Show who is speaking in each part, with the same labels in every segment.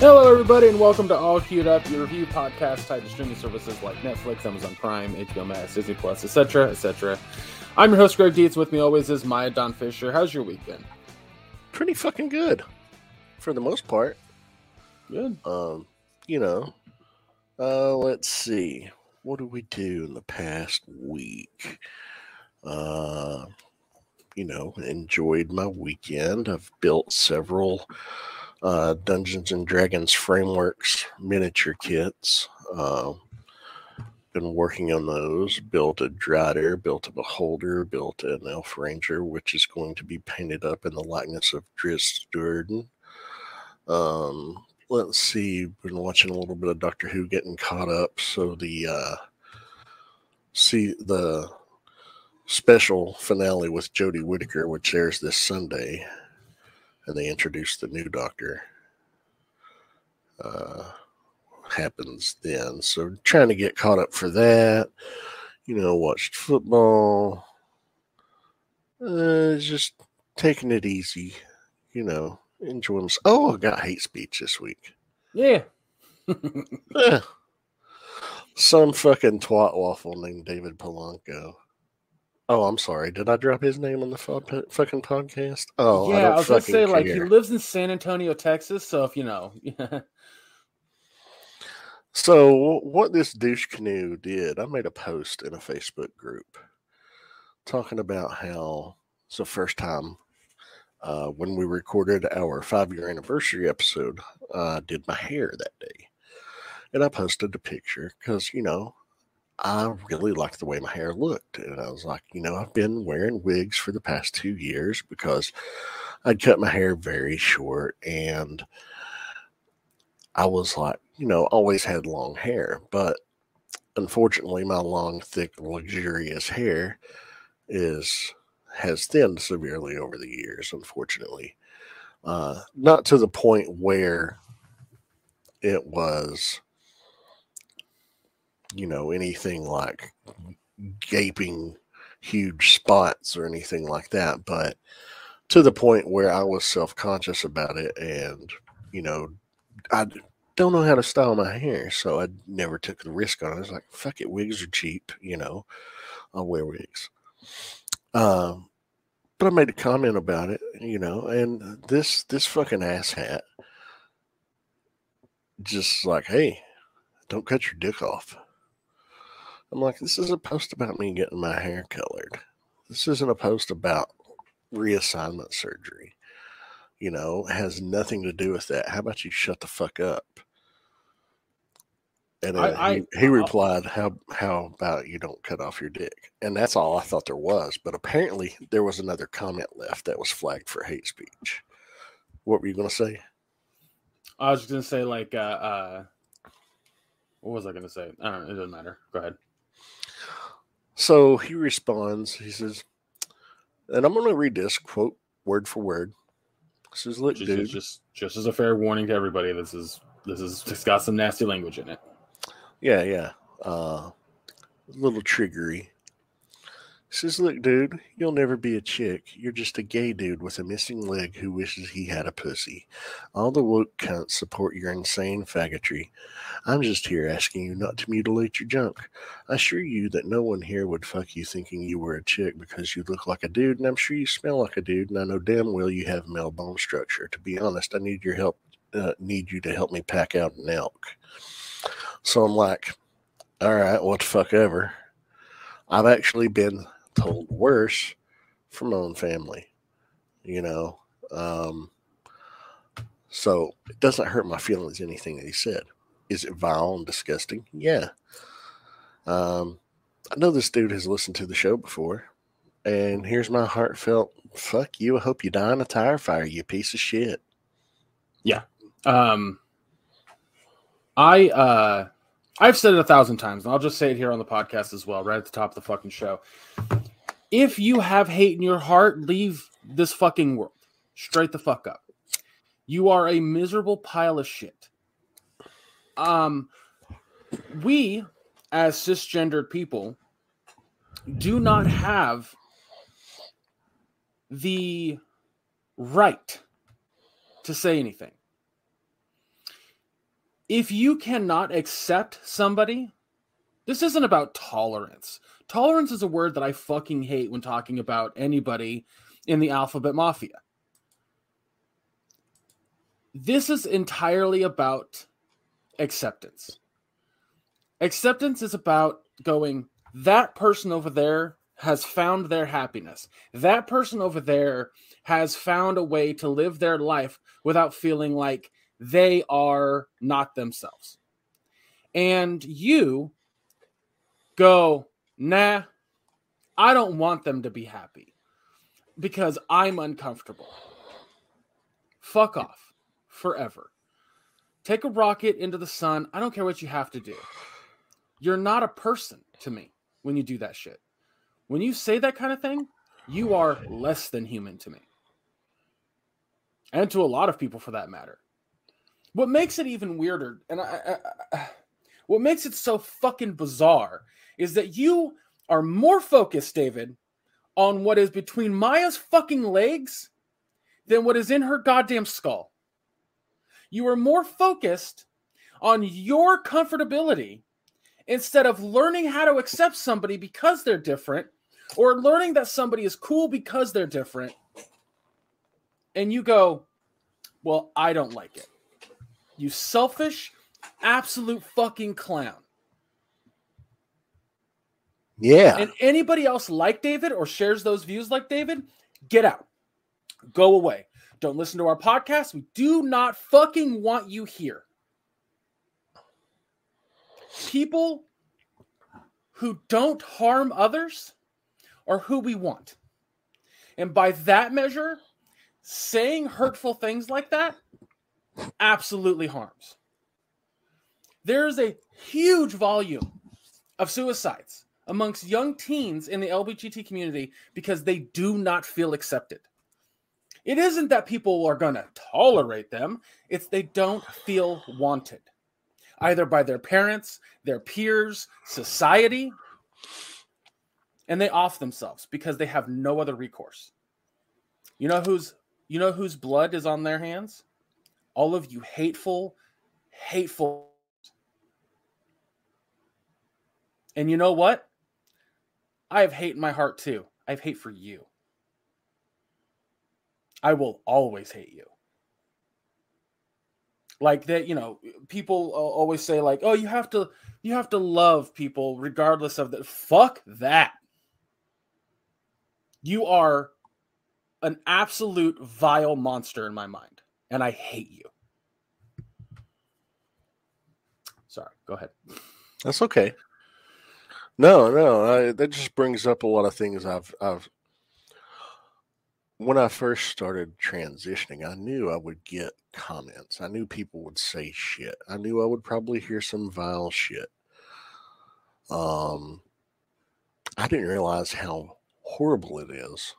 Speaker 1: Hello, everybody, and welcome to All Queued Up, your review podcast tied to streaming services like Netflix, Amazon Prime, HBO Max, Disney Plus, etc., etc. I'm your host, Greg Dietz. With me always is Maya Don Fisher. How's your week been?
Speaker 2: Pretty fucking good, for the most part.
Speaker 1: Good.
Speaker 2: Um, you know, uh, let's see. What did we do in the past week? Uh, you know, enjoyed my weekend. I've built several uh, Dungeons and Dragons frameworks miniature kits. Uh, been working on those. Built a Drider, built a Beholder, built an Elf Ranger, which is going to be painted up in the likeness of Drizzt Do'Urden. Um, let's see. Been watching a little bit of Doctor Who, getting caught up. So the uh, see the special finale with Jodie Whittaker, which airs this Sunday, and they introduce the new Doctor. Uh, happens then. So trying to get caught up for that. You know, watched football. Uh, just taking it easy. You know, enjoying. Oh, I got hate speech this week.
Speaker 1: Yeah.
Speaker 2: Eh. Some fucking twat waffle named David Polanco. Oh, I'm sorry. Did I drop his name on the fu- fucking podcast? Oh,
Speaker 1: yeah, I, was gonna say like he lives in San Antonio, Texas. So if you know,
Speaker 2: So what this douche canoe did, I made a post in a Facebook group talking about how it's the first time uh, when we recorded our five year anniversary episode, I did my hair that day. And I posted a picture because, you know, I really liked the way my hair looked. And I was like, you know, I've been wearing wigs for the past two years because I'd cut my hair very short and I was like, you know, always had long hair, but unfortunately, my long, thick, luxurious hair is has thinned severely over the years. Unfortunately, uh, not to the point where it was, you know, anything like gaping huge spots or anything like that, but to the point where I was self conscious about it and, you know, I don't know how to style my hair, so I never took the risk on it. I was like, fuck it, wigs are cheap, you know, I'll wear wigs. Um, but I made a comment about it, you know, and this this fucking ass hat just like, hey, don't cut your dick off. I'm like, this is a post about me getting my hair colored. This isn't a post about reassignment surgery. You know, it has nothing to do with that. How about you shut the fuck up? And then
Speaker 1: I-
Speaker 2: he,
Speaker 1: I-
Speaker 2: he
Speaker 1: I'll-
Speaker 2: replied, "How how about you don't cut off your dick?" And that's all I thought there was. But apparently, there was another comment left that was flagged for hate speech. What were you going to say?
Speaker 1: I was just gonna say like, uh, uh what was I gonna say? I don't know. It doesn't matter. Go ahead.
Speaker 2: So he responds. He says, and I'm going to read this quote word for word. This is "Look,
Speaker 1: Just,
Speaker 2: dude,
Speaker 1: just, just as a fair warning to everybody, this is this is it's got some nasty language in it.
Speaker 2: Yeah, yeah. Uh, a little triggery. Says, look, dude, you'll never be a chick. You're just a gay dude with a missing leg who wishes he had a pussy. All the woke cunts support your insane faggotry. I'm just here asking you not to mutilate your junk. I assure you that no one here would fuck you thinking you were a chick because you look like a dude, and I'm sure you smell like a dude, and I know damn well you have male bone structure. To be honest, I need your help. Uh, need you to help me pack out an elk. So I'm like, all right, what the fuck ever. I've actually been told worse from my own family, you know. Um, so it doesn't hurt my feelings anything that he said. Is it vile and disgusting? Yeah. Um, I know this dude has listened to the show before, and here's my heartfelt fuck you. I hope you die in a tire fire, you piece of shit. Yeah.
Speaker 1: Um, I uh, I've said it a thousand times, and I'll just say it here on the podcast as well, right at the top of the fucking show. If you have hate in your heart, leave this fucking world. Straight the fuck up. You are a miserable pile of shit. Um, we as cisgendered people do not have the right to say anything. if you cannot accept somebody, this isn't about tolerance. Tolerance is a word that I fucking hate when talking about anybody in the alphabet mafia. This is entirely about acceptance. Acceptance is about going, that person over there has found their happiness. That person over there has found a way to live their life without feeling like they are not themselves. And you go, nah, I don't want them to be happy because I'm uncomfortable. Fuck off forever. Take a rocket into the sun. I don't care what you have to do. You're not a person to me when you do that shit. When you say that kind of thing, you are less than human to me. And to a lot of people for that matter. What makes it even weirder, and I, I, I, what makes it so fucking bizarre, is that you are more focused, David, on what is between Maya's fucking legs than what is in her goddamn skull. You are more focused on your comfortability instead of learning how to accept somebody because they're different or learning that somebody is cool because they're different. And you go, Well, I don't like it. You selfish, absolute fucking clown.
Speaker 2: Yeah.
Speaker 1: And anybody else like David or shares those views like David, get out. Go away. Don't listen to our podcast. We do not fucking want you here. People who don't harm others are who we want. And by that measure, saying hurtful things like that absolutely harms. There is a huge volume of suicides amongst young teens in the LGBT community because they do not feel accepted. It isn't that people are going to tolerate them, it's they don't feel wanted, either by their parents, their peers, society, and they off themselves because they have no other recourse. You know whose you know whose blood is on their hands? all of you hateful, hateful. And you know what? I have hate in my heart too. I have hate for you. I will always hate you. Like that, you know, people always say like, "Oh, you have to you have to love people regardless of the fuck that." You are an absolute vile monster in my mind and I hate you. Sorry, go ahead.
Speaker 2: That's okay. No, no, I, that just brings up a lot of things I've I've when I first started transitioning, I knew I would get comments. I knew people would say shit. I knew I would probably hear some vile shit. Um I didn't realize how horrible it is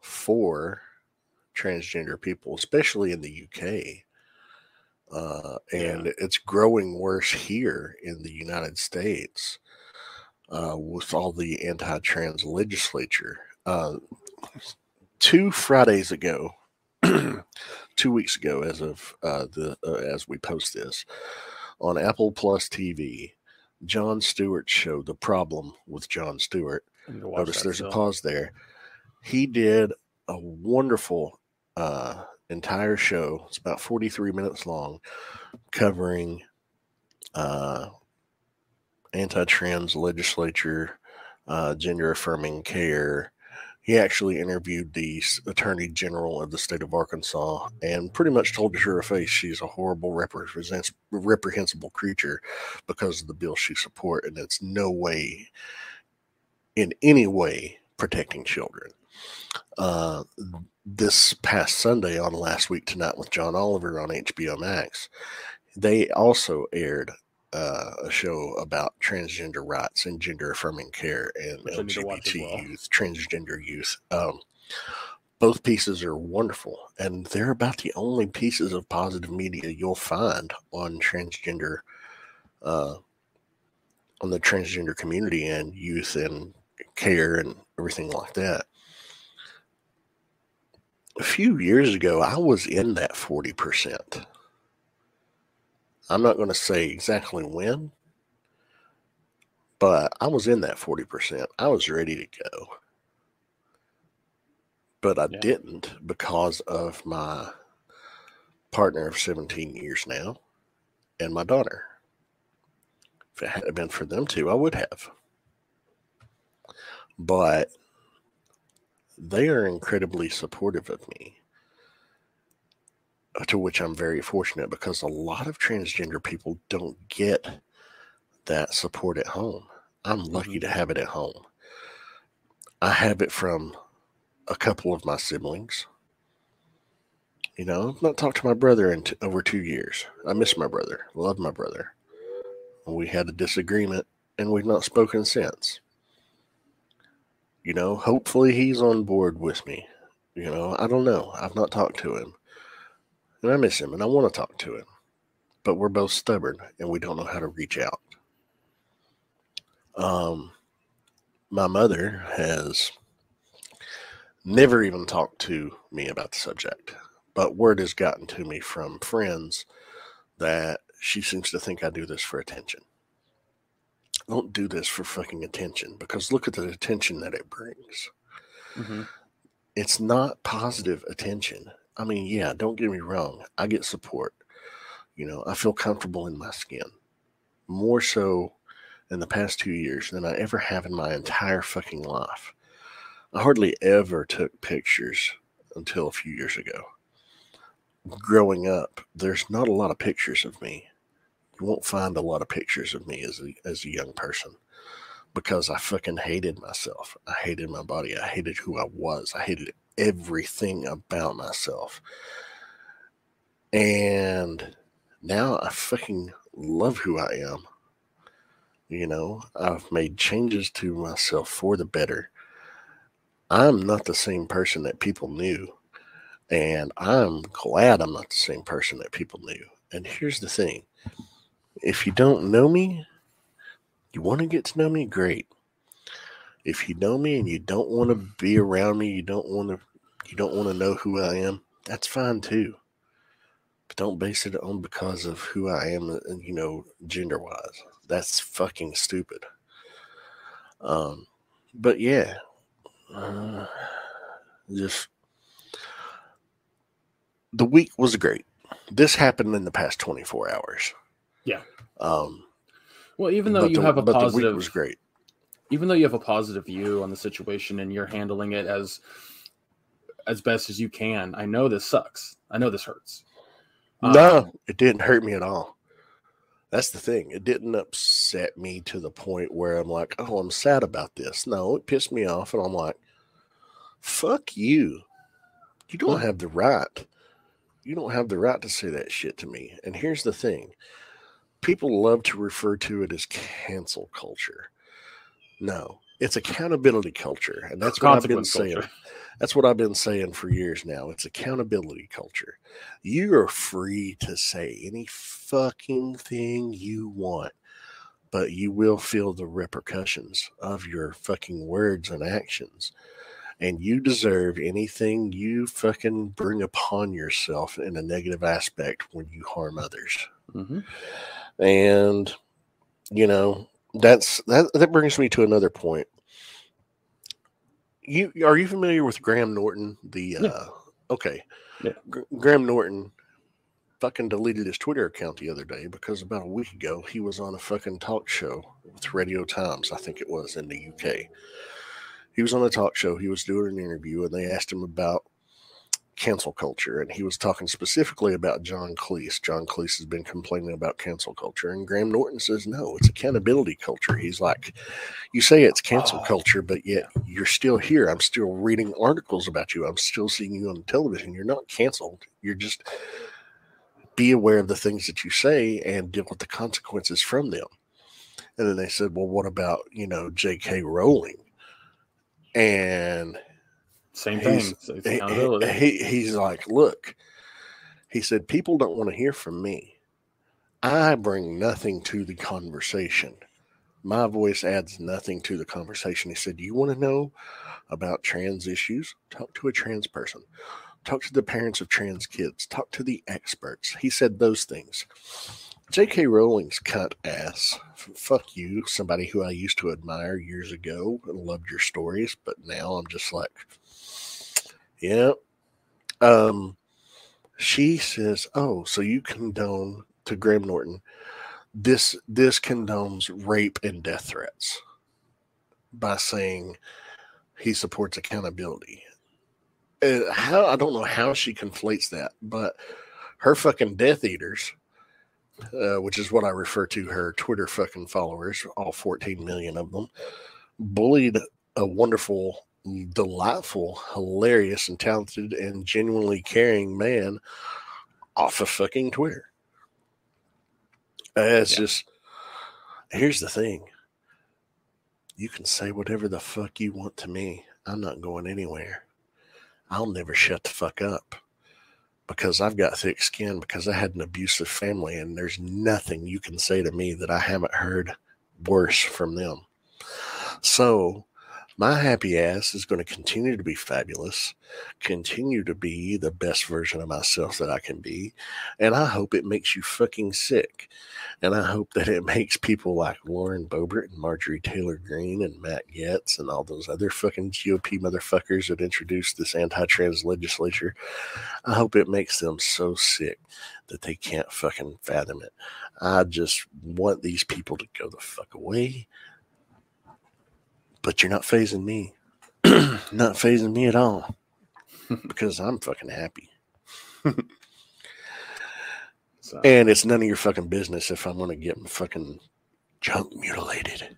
Speaker 2: for transgender people, especially in the UK. Uh, and yeah. it's growing worse here in the United States uh, with all the anti trans legislature. Uh, two Fridays ago, two weeks ago, as of uh, the uh, as we post this on Apple Plus TV, Jon Stewart showed the problem with Jon Stewart. Notice there's a pause there. He did a wonderful uh, entire show. It's about 43 minutes long, covering uh, anti trans legislature, uh, gender affirming care. He actually interviewed the attorney general of the state of Arkansas and pretty much told her to her face she's a horrible, reprehensible creature because of the bill she supports, and it's no way, in any way, protecting children. Uh, this past Sunday on Last Week Tonight with John Oliver on HBO Max, they also aired uh, a show about transgender rights and gender affirming care and LGBT well. youth, transgender youth. Um, both pieces are wonderful, and they're about the only pieces of positive media you'll find on transgender, uh, on the transgender community and youth and care and everything like that a few years ago, I was in that 40%. I'm not going to say exactly when, but I was in that 40%. I was ready to go. But I
Speaker 1: Yeah.
Speaker 2: didn't because of my partner of 17 years now and my daughter. If it hadn't been for them two, I would have. But they are incredibly supportive of me, uh, to which I'm very fortunate because a lot of transgender people don't get that support at home. I'm lucky to have it at home. I have it from a couple of my siblings. You know, I've not talked to my brother in t- over two years. I miss my brother, love my brother. We had a disagreement and we've not spoken since. You know, hopefully he's on board with me. You know, I don't know. I've not talked to him. And I miss him and I want to talk to him. But we're both stubborn and we don't know how to reach out. Um, my mother has never even talked to me about the subject, but word has gotten to me from friends that she seems to think I do this for attention. Don't do this for fucking attention because look at the attention that it brings.
Speaker 1: hmm
Speaker 2: It's not positive attention. I mean, yeah, don't get me wrong. I get support. You know, I feel comfortable in my skin more so in the past two years than I ever have in my entire fucking life. I hardly ever took pictures until a few years ago. Growing up, there's not a lot of pictures of me. Won't find a lot of pictures of me as a, as a young person because I fucking hated myself. I hated my body. I hated who I was. I hated everything about myself. And now I fucking love who I am. You know, I've made changes to myself for the better. I'm not the same person that people knew. And I'm glad I'm not the same person that people knew. And here's the thing if you don't know me, you want to get to know me, great. If you know me and you don't want to be around me, you don't want to you don't want to know who I am, that's fine too. But don't base it on because of who I am, uh, you know, gender wise. That's fucking stupid. Um, but yeah, uh, just the week was great. This happened in the past 24 hours.
Speaker 1: Yeah.
Speaker 2: Um,
Speaker 1: Well, even though you
Speaker 2: the,
Speaker 1: have a
Speaker 2: but the
Speaker 1: positive,
Speaker 2: week was great.
Speaker 1: even though you have a positive view on the situation and you're handling it as as best as you can, I know this sucks. I know this hurts. Um,
Speaker 2: No, it didn't hurt me at all. That's the thing. It didn't upset me to the point where I'm like, oh, I'm sad about this. No, it pissed me off. And I'm like, fuck you. You don't have the right. You don't have the right to say that shit to me. And here's the thing people love to refer to it as cancel culture. No, it's accountability culture. And that's what I've been saying.
Speaker 1: culture.
Speaker 2: That's what I've been saying for years now. It's accountability culture. You are free to say any fucking thing you want, but you will feel the repercussions of your fucking words and actions. And you deserve anything you fucking bring upon yourself in a negative aspect when you harm others.
Speaker 1: Mhm.
Speaker 2: And you know, that's that that brings me to another point. You are you familiar with Graham Norton? The
Speaker 1: Yeah.
Speaker 2: uh okay.
Speaker 1: Yeah.
Speaker 2: Gr- Graham Norton fucking deleted his Twitter account the other day because about a week ago he was on a fucking talk show with Radio Times, I think it was in the UK. He was on a talk show, he was doing an interview, and they asked him about cancel culture, and he was talking specifically about John Cleese. John Cleese has been complaining about cancel culture, and Graham Norton says, No, it's accountability culture. He's like, You say it's cancel
Speaker 1: Oh.
Speaker 2: culture, but yet you're still here. I'm still reading articles about you. I'm still seeing you on television. You're not canceled. You're just be aware of the things that you say and deal with the consequences from them. And then they said, Well, what about, you know, J.K. Rowling? And
Speaker 1: Same thing.
Speaker 2: He's-
Speaker 1: It's, it's
Speaker 2: he- he, he's like, look, he said, people don't want to hear from me. I bring nothing to the conversation. My voice adds nothing to the conversation. He said, You want to know about trans issues? Talk to a trans person. Talk to the parents of trans kids. Talk to the experts. He said those things. J.K. Rowling's cut ass. Fuck you, somebody who I used to admire years ago and loved your stories, but now I'm just like, yeah. Um, she says, "Oh, so you condone to Graham Norton this this condones rape and death threats by saying he supports accountability." How I don't know how she conflates that, but her fucking Death Eaters uh, which is what I refer to her Twitter fucking followers, all 14 million of them, bullied a wonderful, delightful, hilarious, and talented and genuinely caring man off of fucking Twitter. Uh, it's
Speaker 1: Yeah.
Speaker 2: just, here's the thing you can say whatever the fuck you want to me. I'm not going anywhere. I'll never shut the fuck up because I've got thick skin because I had an abusive family and there's nothing you can say to me that I haven't heard worse from them. So, my happy ass is going to continue to be fabulous, continue to be the best version of myself that I can be, and I hope it makes you fucking sick. And I hope that it makes people like Lauren Boebert and Marjorie Taylor Greene and Matt Gaetz and all those other fucking GOP motherfuckers that introduced this anti trans legislature. I hope it makes them so sick that they can't fucking fathom it. I just want these people to go the fuck away. But you're not phasing me. not phasing me at all. because I'm fucking happy.
Speaker 1: So,
Speaker 2: And it's none of your fucking business if I'm gonna get fucking junk mutilated.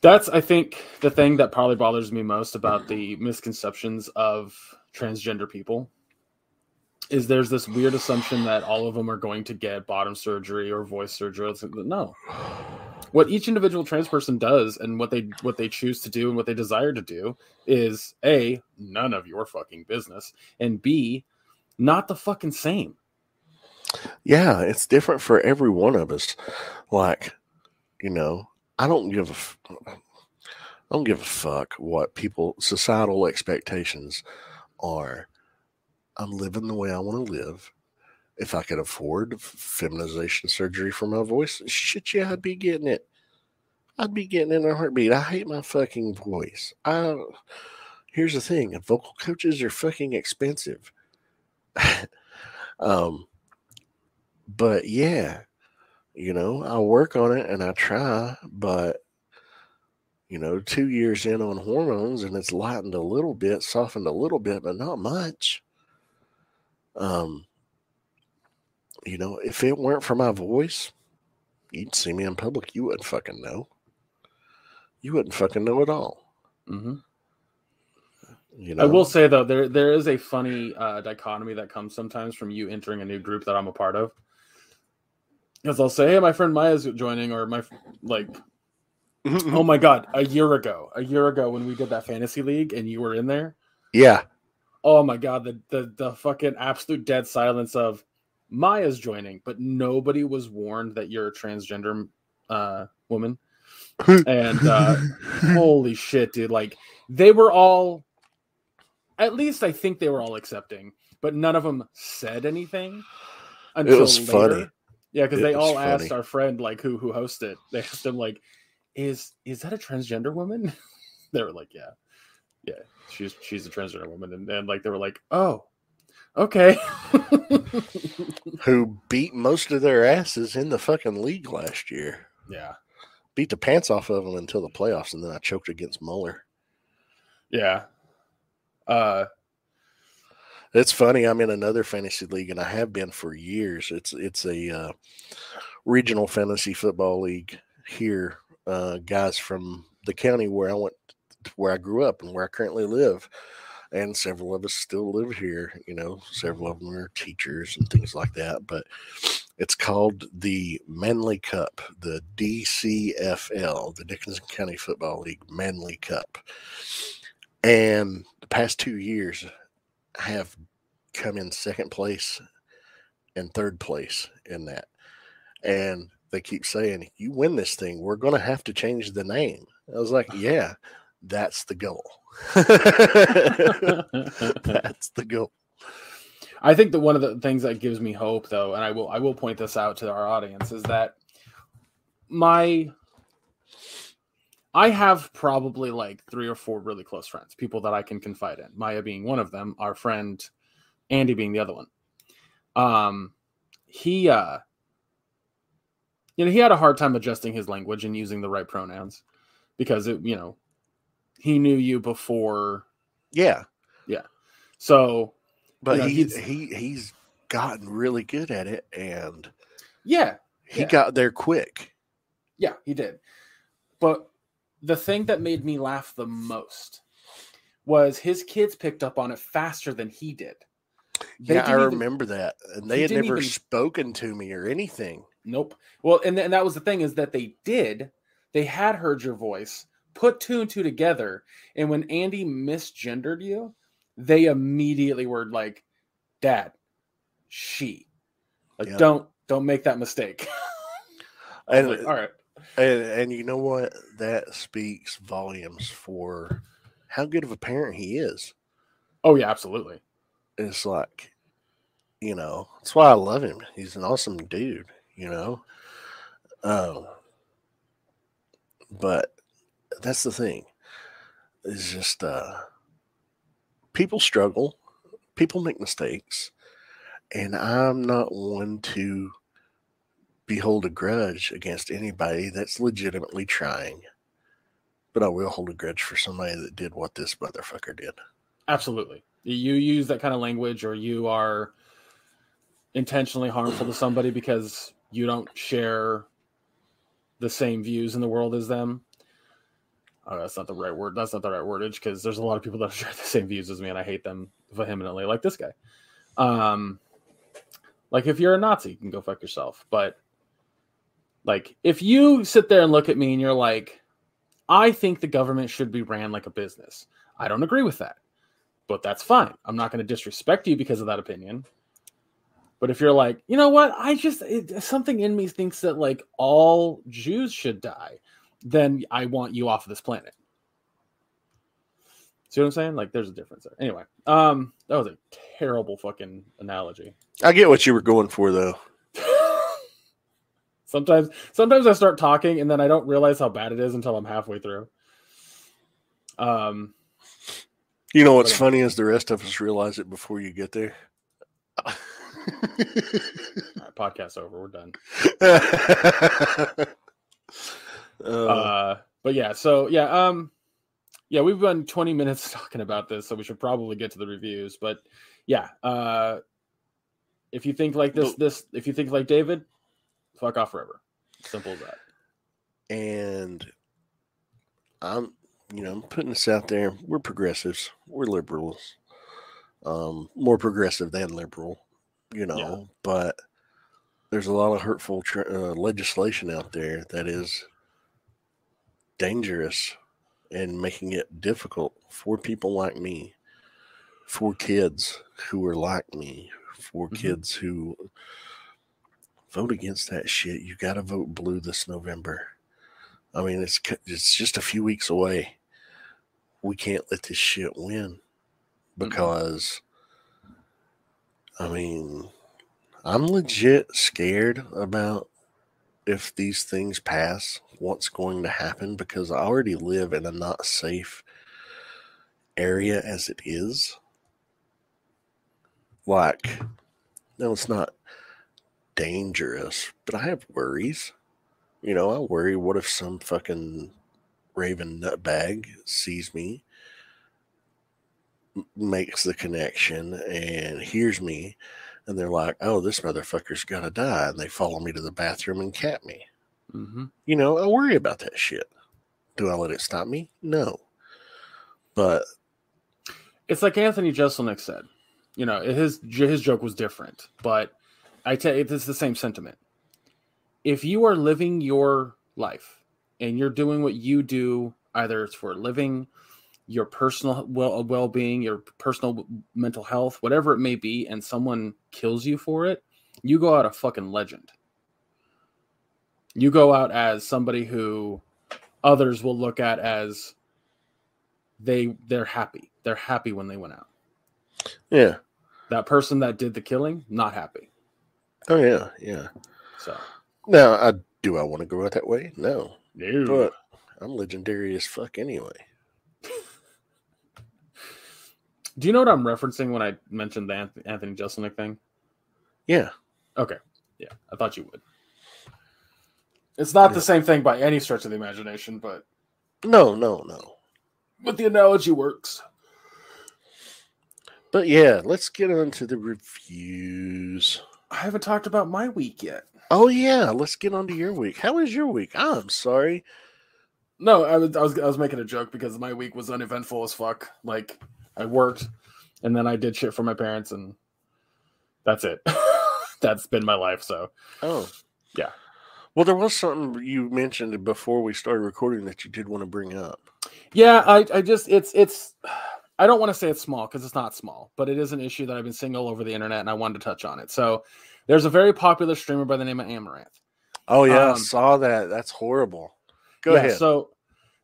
Speaker 1: that's I think the thing that probably bothers me most about the misconceptions of transgender people is there's this weird assumption that all of them are going to get bottom surgery or voice surgery. No, what each individual trans person does and what they what they choose to do and what they desire to do is a none of your fucking business and b not the fucking same.
Speaker 2: Yeah, it's different for every one of us. Like, you know, I don't give a, f- I don't give a fuck what people societal expectations are. I'm living the way I want to live. If I could afford feminization surgery for my voice, shit, yeah, I'd be getting it. I'd be getting in a heartbeat. I hate my fucking voice. I here's the thing: vocal coaches are fucking expensive. um, but yeah, you know, I work on it and I try, but you know, two years in on hormones and it's lightened a little bit, softened a little bit, but not much. Um, you know, if it weren't for my voice, you'd see me in public, you wouldn't fucking know. You wouldn't fucking know at all.
Speaker 1: Mm-hmm.
Speaker 2: You know,
Speaker 1: I will say though, there there is a funny uh, dichotomy that comes sometimes from you entering a new group that I'm a part of. Because I'll say, "Hey, my friend Maya's joining," or my like, "Oh my god!" A year ago, a year ago when we did that fantasy league and you were in there.
Speaker 2: yeah,
Speaker 1: Oh my god, the the the fucking absolute dead silence of Maya's joining, but nobody was warned that you're a transgender uh, woman. and uh, holy shit, dude! Like they were all, at least I think they were all accepting, but none of them said anything. Until
Speaker 2: was
Speaker 1: later.
Speaker 2: funny.
Speaker 1: Yeah, because they all asked our friend like who who hosted. They asked him like, "Is is that a transgender woman?" they were like, "Yeah, yeah, she's she's a transgender woman," and then like they were like, "Oh, okay."
Speaker 2: who beat most of their asses in the fucking league last year.
Speaker 1: yeah,
Speaker 2: Beat the pants off of them until the playoffs, and then I choked against Muller.
Speaker 1: yeah. Uh,
Speaker 2: It's funny. I'm in another fantasy league, and I have been for years. It's it's a uh, regional fantasy football league here. Uh, guys from the county where I went, where I grew up, and where I currently live, and several of us still live here. You know, several of them are teachers and things like that. But it's called the Manly Cup, the DCFL, the Dickinson County Football League Manly Cup. And the past two years, I have come in second place and third place in that. And they keep saying, You win this thing, we're going to have to change the name. I was like, Yeah, that's the goal. that's the goal.
Speaker 1: I think that one of the things that gives me hope, though, and I will I will point this out to our audience, is that my I have probably like three or four really close friends, people that I can confide in. Maya being one of them, our friend Andy being the other one. Um, he uh, you know, he had a hard time adjusting his language and using the right pronouns because it, you know, he knew you before.
Speaker 2: Yeah,
Speaker 1: yeah. So,
Speaker 2: but
Speaker 1: you know,
Speaker 2: he
Speaker 1: he's-
Speaker 2: he he's gotten really good at it, and
Speaker 1: yeah,
Speaker 2: he
Speaker 1: Yeah.
Speaker 2: got there quick.
Speaker 1: Yeah, he did. But the thing that made me laugh the most was his kids picked up on it faster than he did. They
Speaker 2: yeah, I
Speaker 1: didn't even-
Speaker 2: remember that, and they had never
Speaker 1: even-
Speaker 2: spoken to me or anything.
Speaker 1: Nope. Well, and, and that was the thing is that they did. They had heard your voice, put two and two together, and when Andy misgendered you, they immediately were like, "Dad, she." Like,
Speaker 2: Yeah.
Speaker 1: don't don't make that mistake.
Speaker 2: And,
Speaker 1: like, all right.
Speaker 2: and and you know what? That speaks volumes for how good of a parent he is.
Speaker 1: Oh yeah, absolutely.
Speaker 2: It's like, you know, that's why I love him. He's an awesome dude, you know. Um, but that's the thing. It's just uh people struggle, people make mistakes, and I'm not one to behold a grudge against anybody that's legitimately trying. But I will hold a grudge for somebody that did what this motherfucker did.
Speaker 1: Absolutely. You use that kind of language or you are intentionally harmful to somebody because you don't share the same views in the world as them. That's not the right word. That's not the right wordage because there's a lot of people that share the same views as me and I hate them vehemently, like this guy. Um, like if you're a Nazi, you can go fuck yourself. But like if you sit there and look at me and you're like, I think the government should be ran like a business. I don't agree with that but that's fine. I'm not going to disrespect you because of that opinion. But if you're like, you know what, I just it, something in me thinks that like all Jews should die, then I want you off of this planet. See what I'm saying? Like, there's a difference there. Anyway, um, that was a terrible fucking analogy.
Speaker 2: I get what you were going for, though.
Speaker 1: sometimes, sometimes I start talking and then I don't realize how bad it is until I'm halfway through. Um,
Speaker 2: You know what's funny is the rest of us realize it before you get there.
Speaker 1: all right, podcast over. We're done.
Speaker 2: Uh,
Speaker 1: uh but yeah so yeah um yeah we've been 20 minutes talking about this so we should probably get to the reviews but yeah uh if you think like this this if you think like david fuck off forever simple as that
Speaker 2: and I'm, you know, I'm putting this out there. We're progressives. We're liberals. Um, more progressive than liberal, you know.
Speaker 1: Yeah.
Speaker 2: But there's a lot of hurtful tr- uh, legislation out there that is dangerous and making it difficult for people like me, for kids who are like me, for
Speaker 1: Mhm.
Speaker 2: kids who vote against that shit. You got to vote blue this November. I mean, it's it's just a few weeks away. We can't let this shit win because, I mean, I'm legit scared about if these things pass, what's going to happen because I already live in a not safe area as it is. Like, no, it's not dangerous, but I have worries. You know, I worry what if some fucking raven nutbag sees me, makes the connection, and hears me, and they're like, oh, this motherfucker's gonna die, and they follow me to the bathroom and cap me.
Speaker 1: Mm-hmm.
Speaker 2: You know, I worry about that shit. Do I let it stop me? No. But
Speaker 1: it's like anthony jeselnik said you know his his joke was different but i tell you it's the same sentiment if you are living your life and you're doing what you do either it's for a living your personal well well-being your personal mental health whatever it may be and someone kills you for it you go out a fucking legend you go out as somebody who others will look at as they they're happy they're happy when they went out
Speaker 2: yeah.
Speaker 1: That person that did the killing, not happy.
Speaker 2: Oh yeah, yeah.
Speaker 1: So
Speaker 2: Now, I do I want to go out that way? No,
Speaker 1: no.
Speaker 2: but I'm legendary as fuck anyway.
Speaker 1: Do you know what I'm referencing when I mentioned the Anthony Jeselnik thing?
Speaker 2: Yeah,
Speaker 1: Okay. Yeah, I thought you would. It's not
Speaker 2: Yeah.
Speaker 1: the same thing by any stretch of the imagination, but
Speaker 2: no, no, no.
Speaker 1: but the analogy works.
Speaker 2: But yeah, let's get on to the reviews.
Speaker 1: I haven't talked about my week yet.
Speaker 2: Oh yeah, let's get on to your week. How was your week? I'm sorry.
Speaker 1: No, I was, I was I was making a joke because my week was uneventful as fuck. Like I worked, and then I did shit for my parents, and that's it. that's been my life. So
Speaker 2: Oh.
Speaker 1: Yeah.
Speaker 2: Well, there was something you mentioned before we started recording that you did want to bring up.
Speaker 1: yeah, I I just it's it's I don't want to say it's small because it's not small, but it is an issue that I've been seeing all over the internet, and I wanted to touch on it. So there's a very popular streamer by the name of Amouranth.
Speaker 2: Oh yeah, I
Speaker 1: Um,
Speaker 2: saw that. That's horrible. Go
Speaker 1: Yeah,
Speaker 2: ahead.
Speaker 1: So,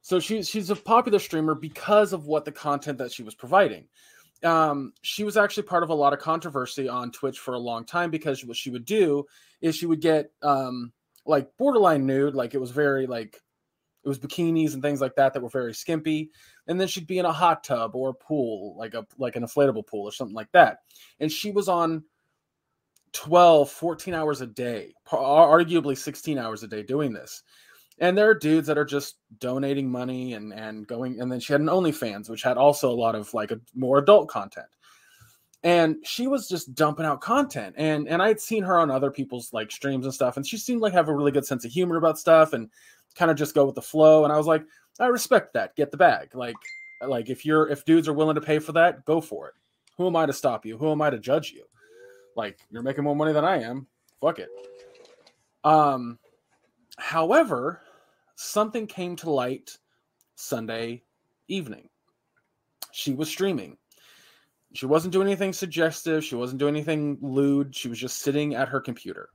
Speaker 1: so she's she's a popular streamer because of what the content that she was providing. Um, she was actually part of a lot of controversy on Twitch for a long time because what she would do is she would get um like borderline nude, like it was very like it was bikinis and things like that that were very skimpy, and then she'd be in a hot tub or a pool, like a like an inflatable pool or something like that, and she was on 12 14 hours a day arguably 16 hours a day doing this. And there are dudes that are just donating money and and going and then she had an OnlyFans which had also a lot of like a more adult content and she was just dumping out content. And and I'd seen her on other people's like streams and stuff and she seemed like have a really good sense of humor about stuff and kind of just go with the flow. And I was like I respect that. Get the bag. Like like if you're if dudes are willing to pay for that go for it. Who am I to stop you? Who am I to judge you? Like you're making more money than I am. Fuck it. Um however something came to light Sunday evening. She was streaming. She wasn't doing anything suggestive. She wasn't doing anything lewd. She was just sitting at her computer.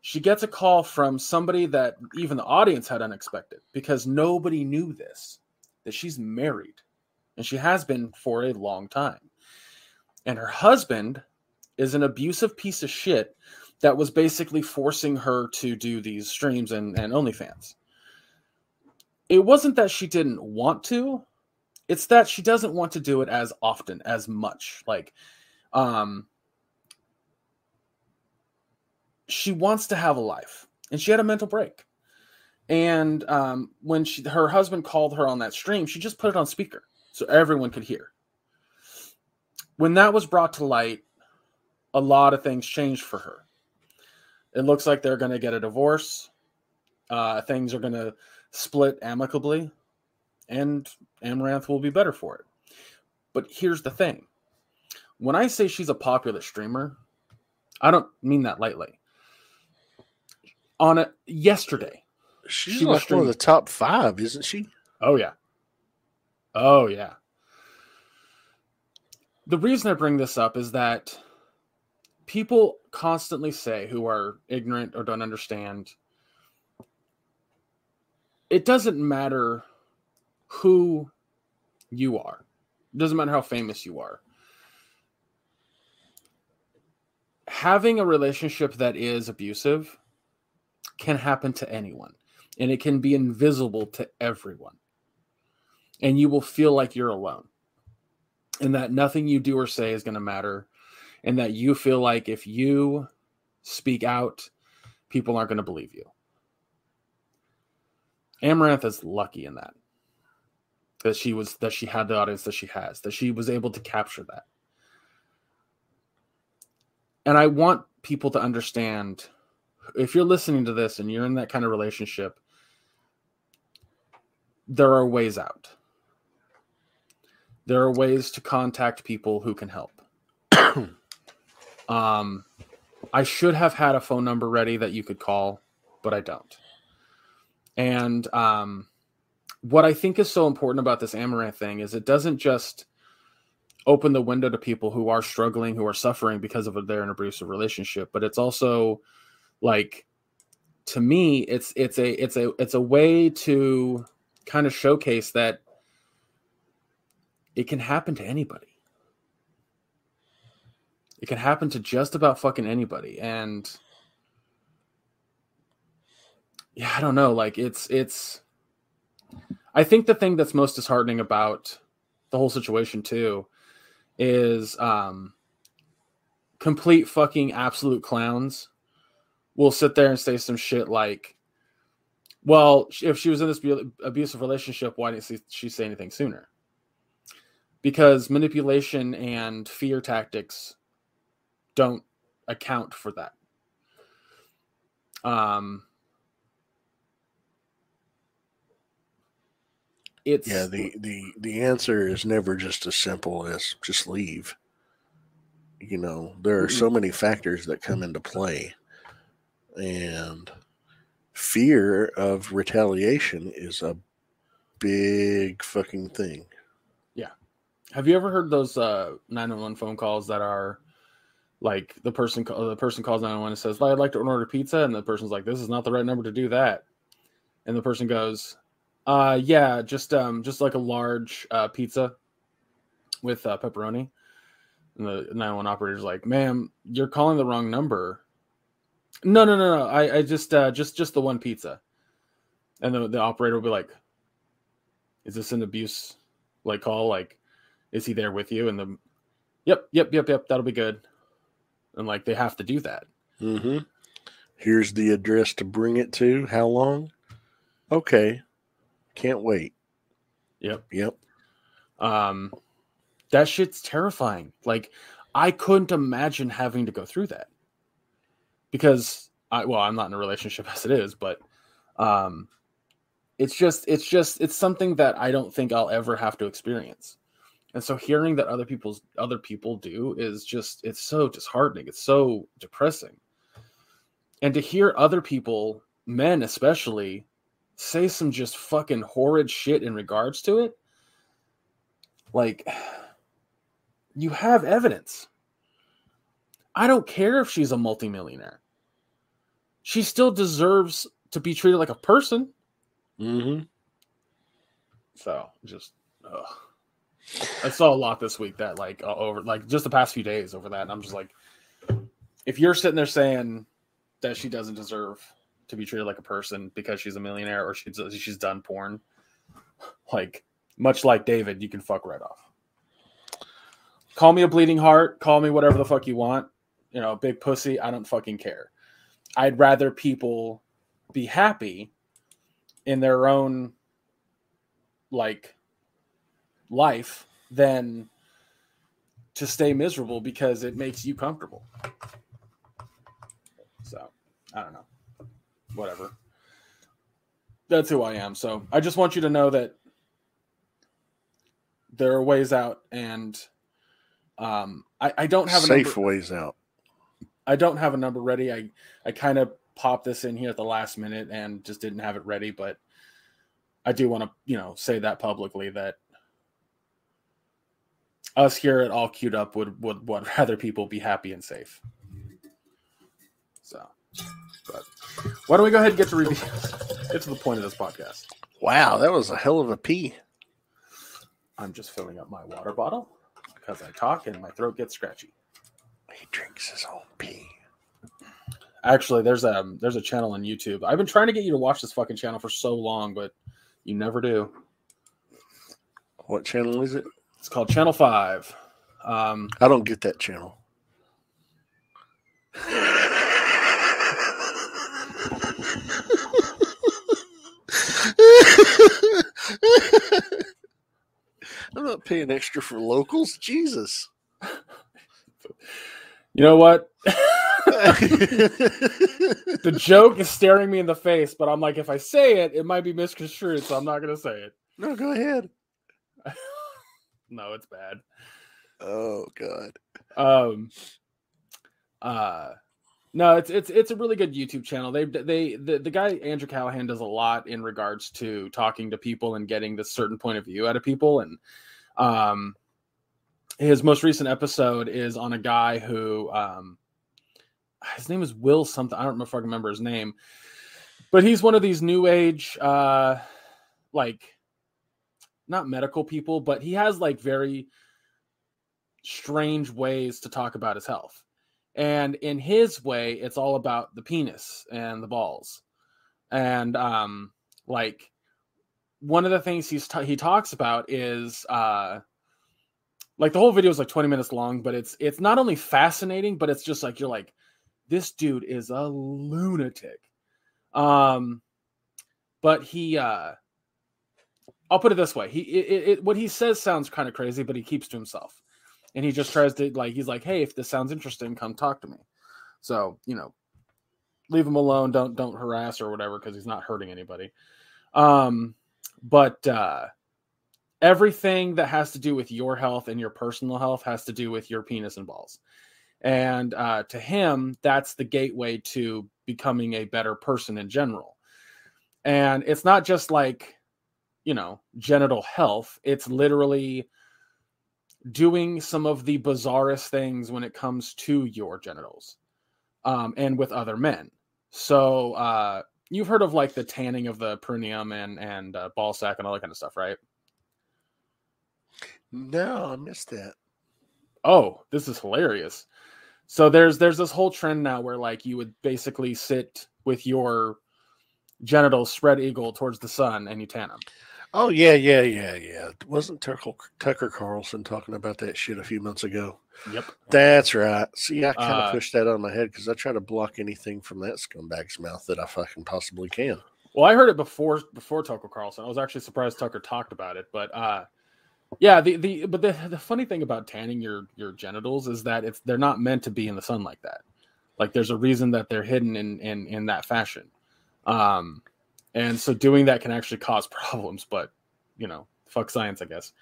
Speaker 1: She gets a call from somebody that even the audience had unexpected because nobody knew this that she's married and she has been for a long time. And her husband is an abusive piece of shit that was basically forcing her to do these streams and, and OnlyFans it wasn't that she didn't want to it's that she doesn't want to do it as often as much like um she wants to have a life and she had a mental break. And um when she her husband called her on that stream she just put it on speaker so everyone could hear. When that was brought to light a lot of things changed for her. It looks like they're going to get a divorce. Uh things are going to split amicably, and Amouranth will be better for it. But here's the thing when I say she's a popular streamer, I don't mean that lightly. On a yesterday,
Speaker 2: She's
Speaker 1: she
Speaker 2: one of the top five, isn't she?
Speaker 1: oh yeah, oh yeah. The reason I bring this up is that people constantly say who are ignorant or don't understand it doesn't matter who you are. It doesn't matter how famous you are. Having a relationship that is abusive can happen to anyone, and it can be invisible to everyone. And you will feel like you're alone, and that nothing you do or say is going to matter, and that you feel like if you speak out, people aren't going to believe you. Amouranth is lucky in that. That she was that she had the audience that she has, that she was able to capture that. And I want people to understand if you're listening to this and you're in that kind of relationship, there are ways out. There are ways to contact people who can help. um I should have had a phone number ready that you could call, but I don't. And um, what I think is so important about this Amouranth thing is it doesn't just open the window to people who are struggling, who are suffering because of their abusive relationship, but it's also like to me, it's it's a it's a it's a way to kind of showcase that it can happen to anybody. It can happen to just about fucking anybody. And yeah, I don't know. Like it's it's I think the thing that's most disheartening about the whole situation too is um complete fucking absolute clowns will sit there and say some shit like well if she was in this abusive relationship why didn't she say anything sooner? Because manipulation and fear tactics don't account for that. Um
Speaker 2: it's yeah the the the answer is never just as simple as just leave. You know there are so many factors that come into play. And fear of retaliation is a big fucking thing.
Speaker 1: Yeah. Have you ever heard those uh 911 phone calls that are like the person the person calls 911 and says i'd like to order pizza. And the person's like this is not the right number to do that. And the person goes uh, yeah, just um, just like a large uh, pizza with uh, pepperoni. And the 911 operator's like, "Ma'am, you're calling the wrong number." No, no, no, no. I, I just, uh, just, just the one pizza. And the the operator will be like, "Is this an abuse like call? Like, is he there with you?" And the, yep, yep, yep, yep. That'll be good. And like they have to do that.
Speaker 2: Mm-hmm. Here's the address to bring it to. How long? Okay. Can't wait.
Speaker 1: Yep.
Speaker 2: Yep.
Speaker 1: Um, that shit's terrifying. Like, I couldn't imagine having to go through that because I, well, I'm not in a relationship as it is, but, um, it's just, it's just, it's something that I don't think I'll ever have to experience. And so hearing that other people's other people do is just, it's so disheartening. It's so depressing. And to hear other people, men especially, say some just fucking horrid shit in regards to it, like you have evidence. I don't care if she's a multimillionaire. She still deserves to be treated like a person.
Speaker 2: Mm-hmm.
Speaker 1: So just, ugh. I saw a lot this week that like uh, over like just the past few days over that, and I'm just like, if you're sitting there saying that she doesn't deserve to be treated like a person because she's a millionaire or she's she's done porn. Like much like David, you can fuck right off. Call me a bleeding heart, call me whatever the fuck you want. You know, big pussy, I don't fucking care. I'd rather people be happy in their own like life than to stay miserable because it makes you comfortable. So, I don't know whatever. That's who I am. So I just want you to know that there are ways out, and um, I, I don't have a
Speaker 2: safe number, ways out.
Speaker 1: I don't have a number ready. I I kind of popped this in here at the last minute and just didn't have it ready, but I do want to you know say that publicly that us here at all queued up would would would rather people be happy and safe. So, but why don't we go ahead and get to review? Get to the point of this podcast.
Speaker 2: Wow, that was a hell of a pee.
Speaker 1: I'm just filling up my water bottle because I talk and my throat gets scratchy.
Speaker 2: He drinks his own pee.
Speaker 1: Actually, there's a there's a channel on YouTube. I've been trying to get you to watch this fucking channel for so long, but you never do.
Speaker 2: What channel is it?
Speaker 1: It's called Channel Five. Um,
Speaker 2: I don't get that channel. I'm not paying extra for locals. Jesus.
Speaker 1: You know what? the joke is staring me in the face, but I'm like, if I say it, it might be misconstrued, so I'm not going to say it.
Speaker 2: No, go ahead.
Speaker 1: no, it's bad.
Speaker 2: Oh God.
Speaker 1: Um. Uh no, it's it's it's a really good YouTube channel. They they the, the guy Andrew Callaghan does a lot in regards to talking to people and getting this certain point of view out of people. And um, his most recent episode is on a guy who um, his name is Will something. I don't know if I remember his name, but he's one of these new age uh, like not medical people, but he has like very strange ways to talk about his health. And in his way, it's all about the penis and the balls. And um like one of the things he's t- he talks about is uh like the whole video is like 20 minutes long, but it's it's not only fascinating, but it's just like you're like this dude is a lunatic. Um but he uh I'll put it this way. He it, it, what he says sounds kind of crazy, but he keeps to himself. And he just tries to like he's like, "Hey, if this sounds interesting, come talk to me." So, you know, leave him alone, don't don't harass or whatever cuz he's not hurting anybody. Um but uh everything that has to do with your health and your personal health has to do with your penis and balls. And uh to him, that's the gateway to becoming a better person in general. And it's not just like you know, genital health. It's literally doing some of the bizarrest things when it comes to your genitals um, and with other men. So uh, you've heard of like the tanning of the perineum and and uh, ball sack and all that kind of stuff, right?
Speaker 2: No, I missed that.
Speaker 1: Oh, this is hilarious. So there's there's this whole trend now where like you would basically sit with your genitals spread eagle towards the sun and you tan them.
Speaker 2: Oh yeah, yeah, yeah, yeah. Wasn't Tucker, Tucker Carlson talking about that shit a few months ago?
Speaker 1: Yep.
Speaker 2: That's right. See, I kind of
Speaker 1: Uh,
Speaker 2: pushed that on my head because I try to block anything from that scumbag's mouth that I fucking possibly can.
Speaker 1: Well, I heard it before before Tucker Carlson. I was actually surprised Tucker talked about it, but uh yeah, the the but the the funny thing about tanning your your genitals is that it's they're not meant to be in the sun like that. Like there's a reason that they're hidden in in in that fashion. Um and so doing that can actually cause problems, but you know, fuck science, I guess.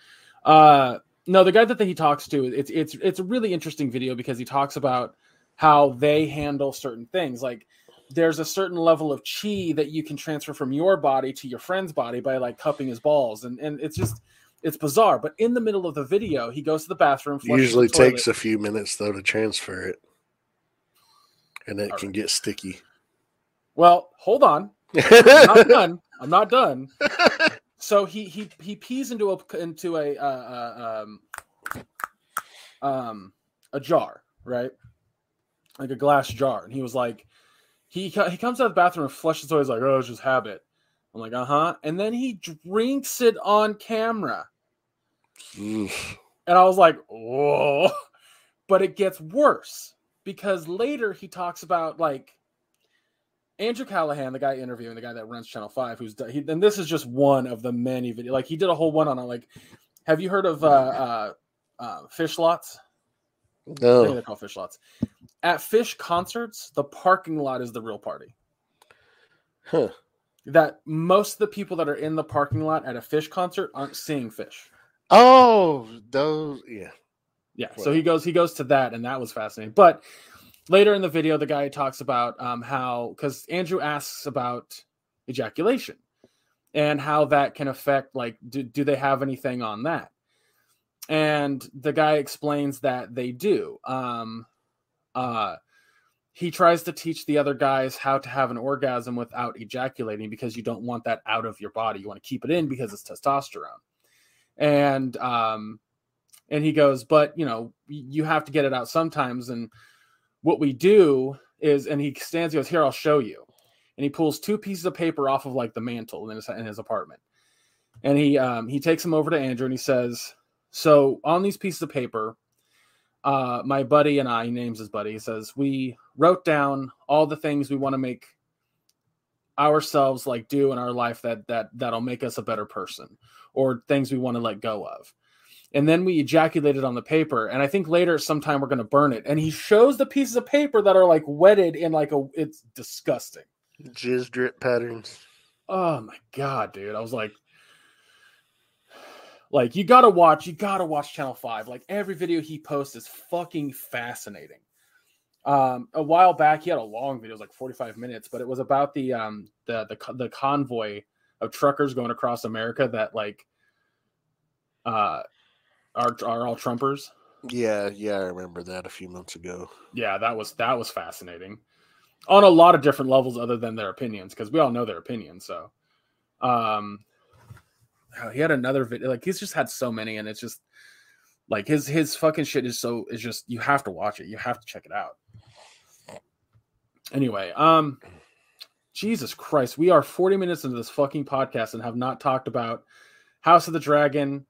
Speaker 1: Uh no, the guy that he talks to, it's it's it's a really interesting video because he talks about how they handle certain things. Like there's a certain level of chi that you can transfer from your body to your friend's body by like cupping his balls, and and it's just it's bizarre. But in the middle of the video, he goes to the bathroom.
Speaker 2: Usually
Speaker 1: the
Speaker 2: takes a few minutes though to transfer it, and it
Speaker 1: All
Speaker 2: can
Speaker 1: right.
Speaker 2: get sticky.
Speaker 1: Well, hold on. I'm not done. I'm not done. So he he he pees into a into a uh, uh, um um a jar, right? Like a glass jar, and he was like, he he comes out of the bathroom and flushes away. He's like, oh, it's just habit. I'm like, uh huh. And then he drinks it on camera,
Speaker 2: Oof.
Speaker 1: and I was like, whoa. But it gets worse because later he talks about like Andrew Callaghan, the guy interviewing the guy that runs Channel Five, who's done- he, and this is just one of the many video. Like he did a whole one on it. Like, have you heard of uh, uh, uh, Phish lots?
Speaker 2: No,
Speaker 1: they're called Phish lots. At Phish concerts, the parking lot is the real party.
Speaker 2: huh?
Speaker 1: That most of the people that are in the parking lot at a Phish concert aren't seeing Phish.
Speaker 2: Oh, those. Yeah.
Speaker 1: Yeah, so he goes he goes to that, and that was fascinating. But later in the video, the guy talks about um, how because Andrew asks about ejaculation and how that can affect like do, do they have anything on that? And the guy explains that they do. Um uh he tries to teach the other guys how to have an orgasm without ejaculating because you don't want that out of your body. You want to keep it in because it's testosterone. And um and he goes but you know you have to get it out sometimes. And what we do is and he stands he goes here i'll show you. And he pulls two pieces of paper off of like the mantle in his, in his apartment. And he um he takes them over to andrew and he says so on these pieces of paper uh my buddy and i he names his buddy he says we wrote down all the things we want to make ourselves like do in our life that that that'll make us a better person or things we want to let go of and then we ejaculated on the paper. And i think later sometime we're going to burn it. And he shows the pieces of paper that are like wetted in like a it's disgusting.
Speaker 2: Jizz drip patterns.
Speaker 1: oh my god dude. I was like like you gotta watch you gotta watch channel 5 like every video he posts is fucking fascinating. Um a while back he had a long video it was like 45 minutes but it was about the um the the, the convoy of truckers going across america that like uh are are all trumpers
Speaker 2: Yeah, yeah, I remember that a few months ago.
Speaker 1: yeah that was that was fascinating on a lot of different levels other than their opinions because we all know their opinions so um oh, he had another video like he's just had so many and it's just Like his his fucking shit is so is just you have to watch it. You have to check it out. Anyway, um Jesus Christ, we are 40 minutes into this fucking podcast and have not talked about House of the Dragon,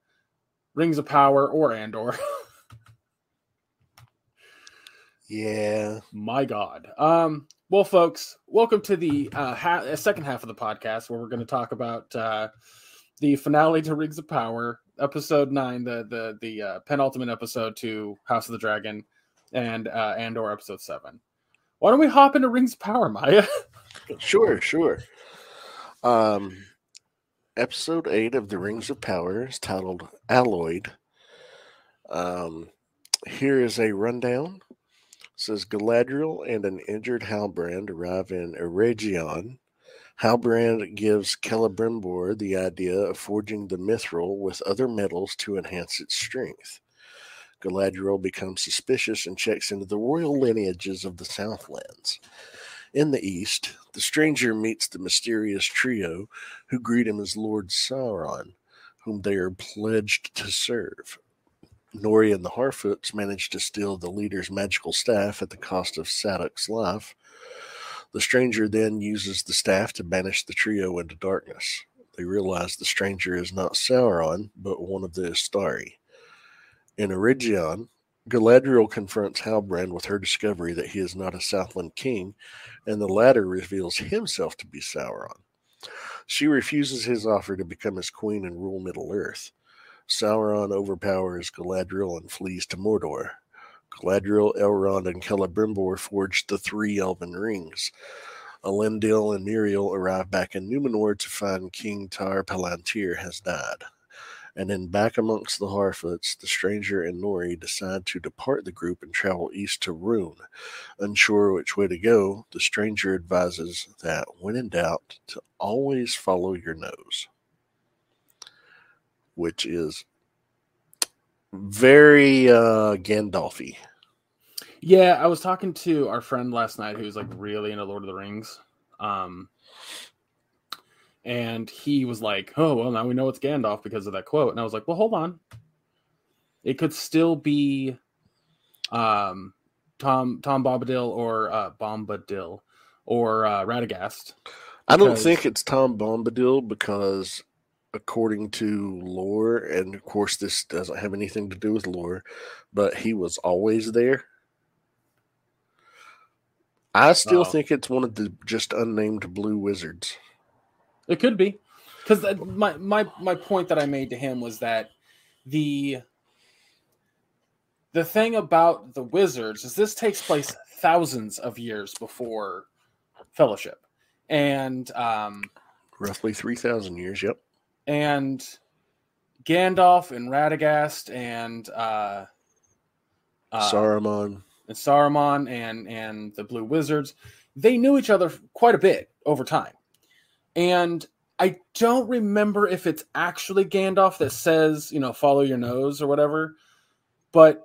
Speaker 1: Rings of Power, or Andor.
Speaker 2: yeah.
Speaker 1: My God. Um, well, folks, welcome to the uh, ha- second half of the podcast where we're going to talk about uh, the finale to Rings of Power, episode nine, the the the uh, penultimate episode to House of the Dragon, and uh, Andor episode seven. Why don't we hop into Rings of Power, Maya?
Speaker 2: sure, sure. Um, episode eight of the Rings of Power is titled Alloyed. Um, here is a rundown. It says Galadriel and an injured Halbrand arrive in Eregion. Halbrand gives Celebrimbor the idea of forging the mithril with other metals to enhance its strength. Galadriel becomes suspicious and checks into the royal lineages of the Southlands. In the east, the stranger meets the mysterious trio who greet him as Lord Sauron, whom they are pledged to serve. Nori and the Harfoots manage to steal the leader's magical staff at the cost of Sadoc's life. The stranger then uses the staff to banish the trio into darkness. They realize the stranger is not Sauron, but one of the Istari. In Eregion, Galadriel confronts Halbrand with her discovery that he is not a Southland king, and the latter reveals himself to be Sauron. She refuses his offer to become his queen and rule Middle Earth. Sauron overpowers Galadriel and flees to Mordor. Galadriel, Elrond, and Celebrimbor forge the three elven rings. Elendil and Míriel arrive back in Numenor to find King Tar Palantir has died and then back amongst the Harfoots, the stranger and Nori decide to depart the group and travel east to Rhûn. Unsure which way to go, the stranger advises that, when in doubt, to always follow your nose. Which is very uh, Gandalfy.
Speaker 1: Yeah, I was talking to our friend last night who's like really into Lord of the Rings. Um, and he was like, "Oh, well, now we know it's Gandalf because of that quote." And I was like, "Well, hold on. It could still be um Tom Tom Bombadil or uh Bombadil or uh Radagast."
Speaker 2: I don't think it's Tom Bombadil because according to lore, and of course this doesn't have anything to do with lore, but he was always there. I still oh. think it's one of the just unnamed blue wizards.
Speaker 1: It could be, because my my my point that I made to him was that the the thing about the wizards is this takes place thousands of years before Fellowship, and um,
Speaker 2: roughly three thousand years. Yep.
Speaker 1: And Gandalf and Radagast and uh,
Speaker 2: uh, Saruman
Speaker 1: and Saruman and and the Blue Wizards, they knew each other quite a bit over time. And I don't remember if it's actually Gandalf that says, you know, follow your nose or whatever, but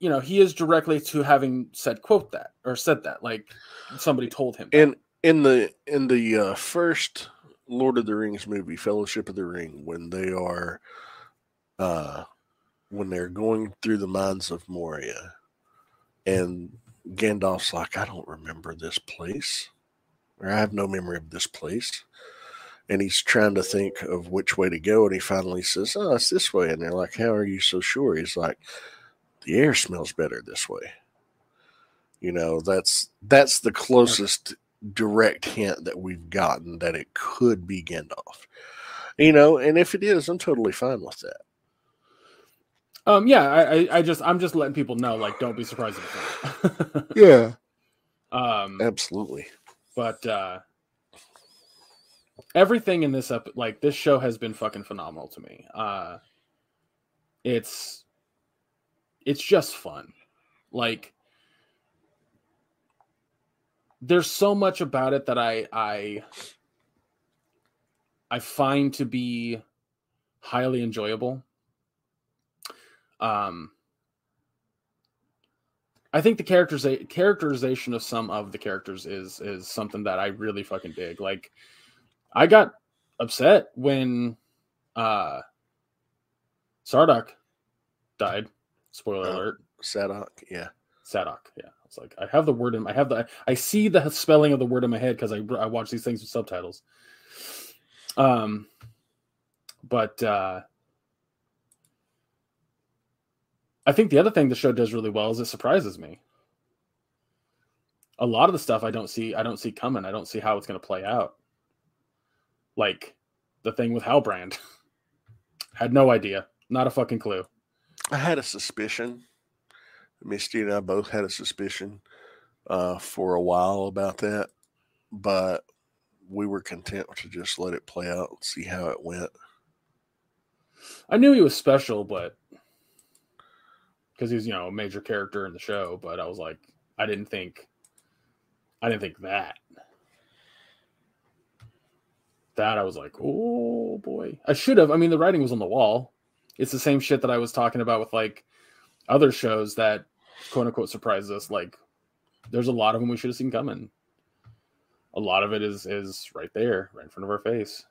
Speaker 1: you know, he is directly to having said quote that or said that, like somebody told him.
Speaker 2: And in the in the uh, first Lord of the Rings movie, Fellowship of the Ring, when they are uh when they're going through the mines of Moria and Gandalf's like, I don't remember this place or I have no memory of this place. And he's trying to think of which way to go. And he finally says, Oh, it's this way. And they're like, How are you so sure? He's like, The air smells better this way. You know, that's that's the closest direct hint that we've gotten that it could be Gandalf. You know, and if it is, I'm totally fine with that.
Speaker 1: Um, yeah, I, I just, I'm just letting people know, like, don't be surprised
Speaker 2: if yeah. Um, absolutely.
Speaker 1: But uh everything in this up like this show has been fucking phenomenal to me. Uh it's it's just fun. Like there's so much about it that I I I find to be highly enjoyable. Um I think the characters characterization of some of the characters is is something that I really fucking dig. Like I got upset when uh Sardok died. Spoiler
Speaker 2: Oh.
Speaker 1: alert.
Speaker 2: Sadoc, yeah.
Speaker 1: Sadoc. Yeah, I was like, I have the word in. I have the. I see the spelling of the word in my head because I I watch these things with subtitles. Um, but uh, I think the other thing the show does really well is it surprises me. A lot of the stuff I don't see, I don't see coming. I don't see how it's going to play out. Like the thing with Halbrand, had no idea, not a fucking clue.
Speaker 2: I had a suspicion. Misty and I both had a suspicion uh, for a while about that, but we were content to just let it play out and see how it went.
Speaker 1: I knew he was special, but because he's you know a major character in the show. But I was like, I didn't think, I didn't think that. That I was like, oh boy, I should have. I mean, the writing was on the wall. It's the same shit that I was talking about with like other shows that quote unquote surprised us. Like, there's a lot of them we should have seen coming. A lot of it is is right there, right in front of our face.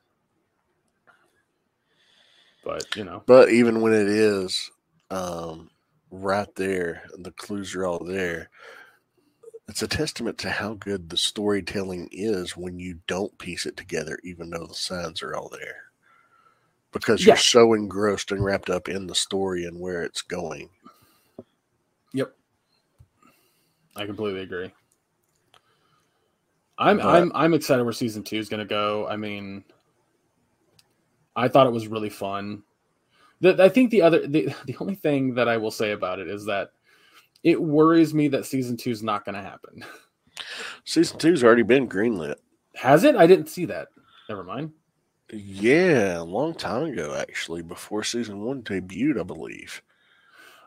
Speaker 1: But you know,
Speaker 2: But even when it is um, right there, and the clues are all there. It's a testament to how good the storytelling is when you don't piece it together, even though the signs are all there. Because you're so engrossed and wrapped up in the story and where it's going.
Speaker 1: Yep. I completely agree. I'm
Speaker 2: But-
Speaker 1: I'm I'm excited where season two is gonna go. I mean, I thought it was really fun. The, I think the other the, the only thing that I will say about it is that it worries me that season two is not gonna happen.
Speaker 2: Season two's already been greenlit.
Speaker 1: Has it? I didn't see that. Never mind.
Speaker 2: Yeah, a long time ago, actually, before season one debuted, I believe.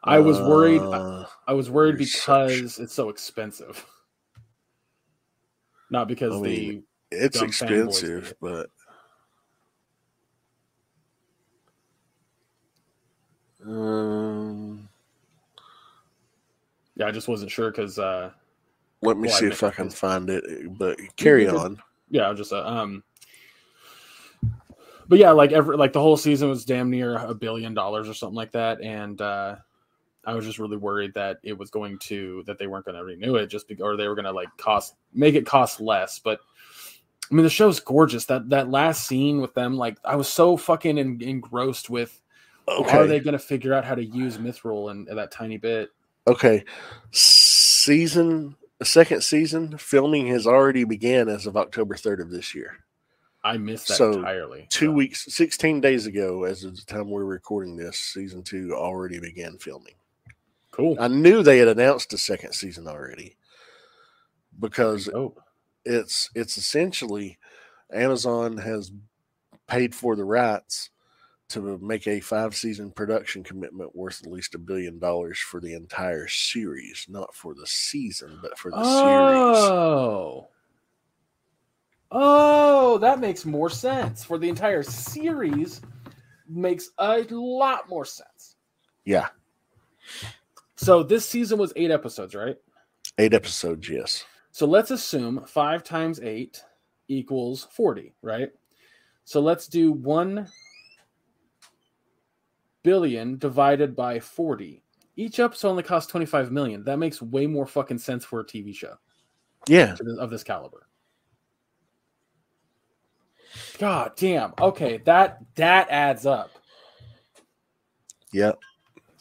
Speaker 1: I was worried.
Speaker 2: Uh,
Speaker 1: I was worried
Speaker 2: research.
Speaker 1: because it's so expensive. Not because
Speaker 2: I
Speaker 1: the
Speaker 2: it's expensive, but um,
Speaker 1: yeah, I just wasn't sure because uh
Speaker 2: let me
Speaker 1: Well,
Speaker 2: see
Speaker 1: mean,
Speaker 2: if I can find it. But carry
Speaker 1: good.
Speaker 2: on.
Speaker 1: yeah I'm just uh, um but yeah like every like the whole season was damn near a billion dollars or something like that and uh i was just really worried that it was going to that they weren't going to renew it just because or they were going to like cost make it cost less but i mean the show's gorgeous that that last scene with them like i was so fucking en- engrossed with
Speaker 2: Okay.
Speaker 1: are they going to figure out how to use mithril and that tiny bit
Speaker 2: Okay. Season second season filming has already began as of October 3rd of this year.
Speaker 1: i missed that
Speaker 2: So,
Speaker 1: entirely
Speaker 2: Two
Speaker 1: So,
Speaker 2: weeks, 16 days ago, as of the time we're recording this, season two already began filming.
Speaker 1: cool
Speaker 2: I knew they had announced a second season already because
Speaker 1: oh
Speaker 2: it's it's essentially Amazon has paid for the rights to make a five season production commitment worth at least a billion dollars for the entire series, not for the season, but for the series.
Speaker 1: Oh. Oh, that makes more sense. For the entire series makes a lot more sense.
Speaker 2: Yeah,
Speaker 1: So this season was 8 episodes, right?
Speaker 2: eight episodes. Yes,
Speaker 1: So let's assume 5 times 8 equals 40, right? So let's do 1 billion divided by 40. Each episode only costs 25 million. That makes way more fucking sense for a TV show.
Speaker 2: yeah.
Speaker 1: of this caliber. God damn. Okay, that that adds up.
Speaker 2: Yep.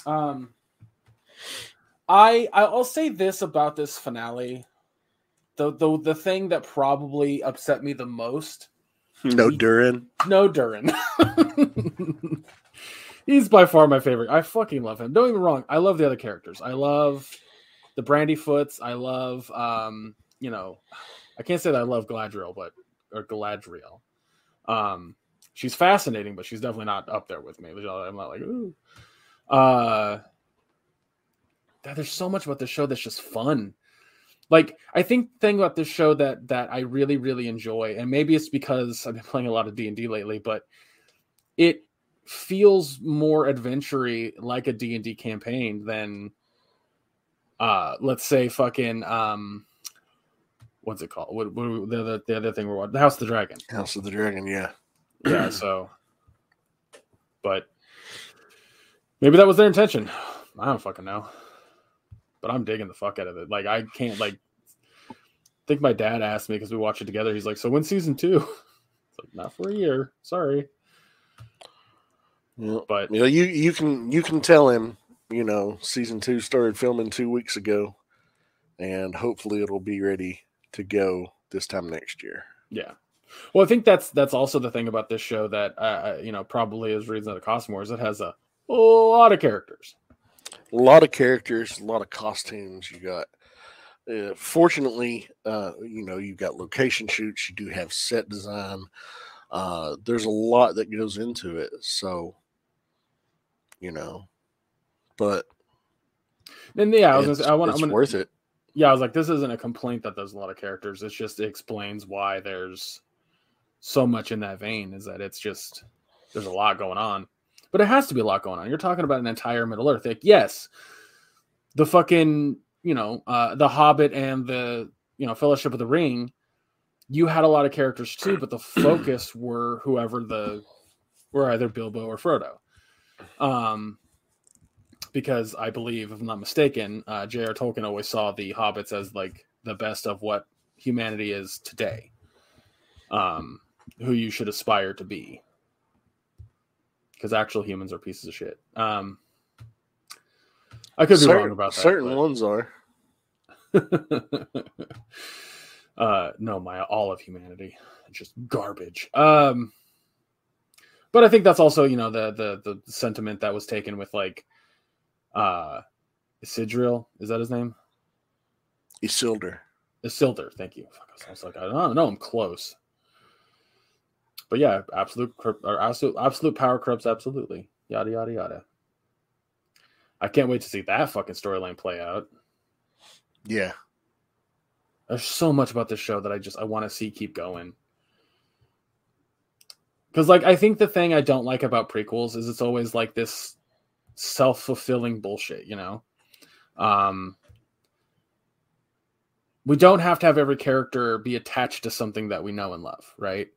Speaker 1: Um I I'll say this about this finale. The the the thing that probably upset me the most.
Speaker 2: No
Speaker 1: He-
Speaker 2: Durin.
Speaker 1: No Durin. He's by far my favorite. I fucking love him. Don't get me wrong. I love the other characters. I love the Brandy Foots. I love um, you know, I can't say that I love Galadriel, but or Galadriel. Um, she's fascinating, but she's definitely not up there with me. I'm not like, ooh. Uh there's so much about this show that's just fun. Like I think thing about this show that that I really really enjoy, and maybe it's because I've been playing a lot of D and D lately, but it feels more adventure like a D and D campaign than, uh, let's say fucking um, what's it called? What, what the other the other thing we're watching, the House of the Dragon.
Speaker 2: House of the Dragon. Yeah.
Speaker 1: Yeah, so, but Maybe that was their intention. I don't fucking know. But I'm digging the fuck out of it. Like I can't like I think my dad asked me because we watched it together. He's like, "So when season two? It's like not for a year. Sorry,
Speaker 2: Yeah.
Speaker 1: but
Speaker 2: You know, you you can you can tell him, you know, season two started filming two weeks ago, and hopefully it'll be ready to go this time next year.
Speaker 1: Yeah. Well, I think that's that's also the thing about this show that uh, you know probably is reason that it costs more is it has a lot of characters.
Speaker 2: A lot of characters, a lot of costumes. You got. Uh, fortunately, uh, you know, you've got location shoots. You do have set design. Uh, there's a lot that goes into it. So, you know, but
Speaker 1: And yeah, I was gonna say I want
Speaker 2: it's
Speaker 1: I'm gonna,
Speaker 2: worth it.
Speaker 1: Yeah, I was like, this isn't a complaint that there's a lot of characters. It's just it explains why there's so much in that vein. Is that it's just there's a lot going on, but it has to be a lot going on. You're talking about an entire Middle Earth. Like, yes, the fucking you know uh, the Hobbit and the you know Fellowship of the Ring. You had a lot of characters too, but the focus were whoever the were either Bilbo or Frodo. Um, because I believe, if I'm not mistaken, uh, J.R. Tolkien always saw the hobbits as like the best of what humanity is today, um, who you should aspire to be. Because actual humans are pieces of shit. Um, I could be
Speaker 2: Certain-
Speaker 1: wrong about that.
Speaker 2: certain
Speaker 1: but-
Speaker 2: ones are.
Speaker 1: uh, no, my all of humanity, just garbage. Um, but I think that's also you know the the the sentiment that was taken with like, uh, Isidril is that his name?
Speaker 2: Isildur.
Speaker 1: Isildur. Thank you. Fuck, I was like, I don't know, I'm close. But yeah, absolute or absolute absolute power corrupts absolutely. Yada yada yada. I can't wait to see that fucking storyline play out.
Speaker 2: Yeah.
Speaker 1: There's so much about this show that I just I want to see keep going. Cuz like I think the thing I don't like about prequels is it's always like this self-fulfilling bullshit, you know. Um we don't have to have every character be attached to something that we know and love, right?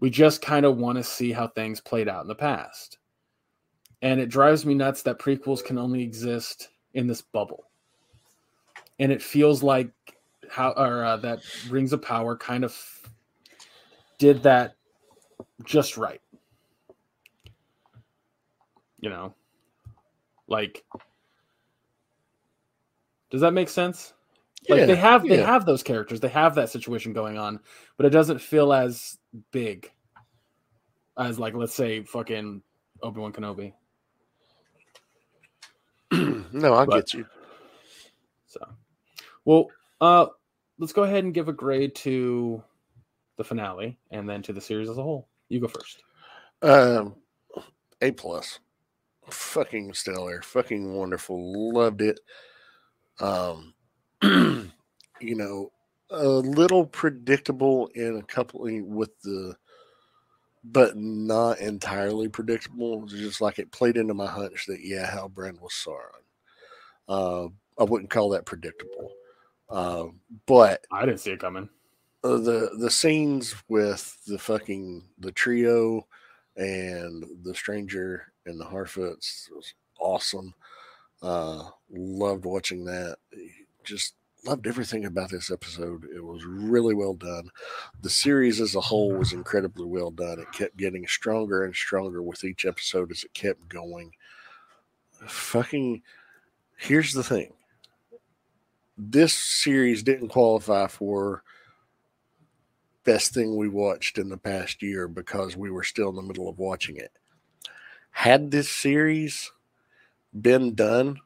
Speaker 1: We just kind of want to see how things played out in the past. And it drives me nuts that prequels can only exist in this bubble. And it feels like how or uh, that Rings of Power kind of did that just right. You know, like, does that make sense? Like they
Speaker 2: Yeah,
Speaker 1: have they have those characters, they have that situation going on, but it doesn't feel as big as like let's say fucking Obi Wan Kenobi.
Speaker 2: no, I get you.
Speaker 1: So, well, uh, let's go ahead and give a grade to the finale and then to the series as a whole. You go first.
Speaker 2: Um, a plus. Fucking stellar. Fucking wonderful. Loved it. Um, you know, a little predictable in a couple with the, but not entirely predictable. Just like it played into my hunch that yeah, Halbrand was Sauron. Uh, I wouldn't call that predictable. Uh, but
Speaker 1: I didn't see it coming.
Speaker 2: Uh, the the scenes with the fucking the trio and the stranger and the Harfoots was awesome. Uh, loved watching that. Just loved everything about this episode. It was really well done. The series as a whole was incredibly well done. It kept getting stronger and stronger with each episode as it kept going. Fucking, here's the thing. This series didn't qualify for best thing we watched in the past year because we were still in the middle of watching it. Had this series been done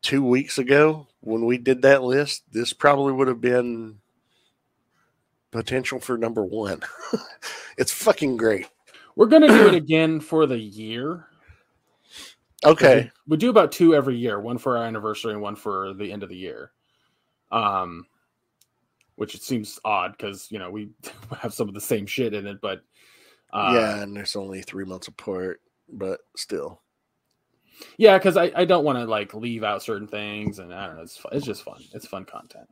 Speaker 2: two weeks ago when we did that list, this probably would have been potential for number one. it's fucking great.
Speaker 1: We're gonna do it again for the year.
Speaker 2: Okay.
Speaker 1: We do about two every year, one for our anniversary and one for the end of the year. Um, which it seems odd because you know we have some of the same shit in it, but uh,
Speaker 2: yeah, and it's only three months apart, but still.
Speaker 1: yeah, because I, I don't want to like leave out certain things, and I don't know. It's it's just fun. It's fun content.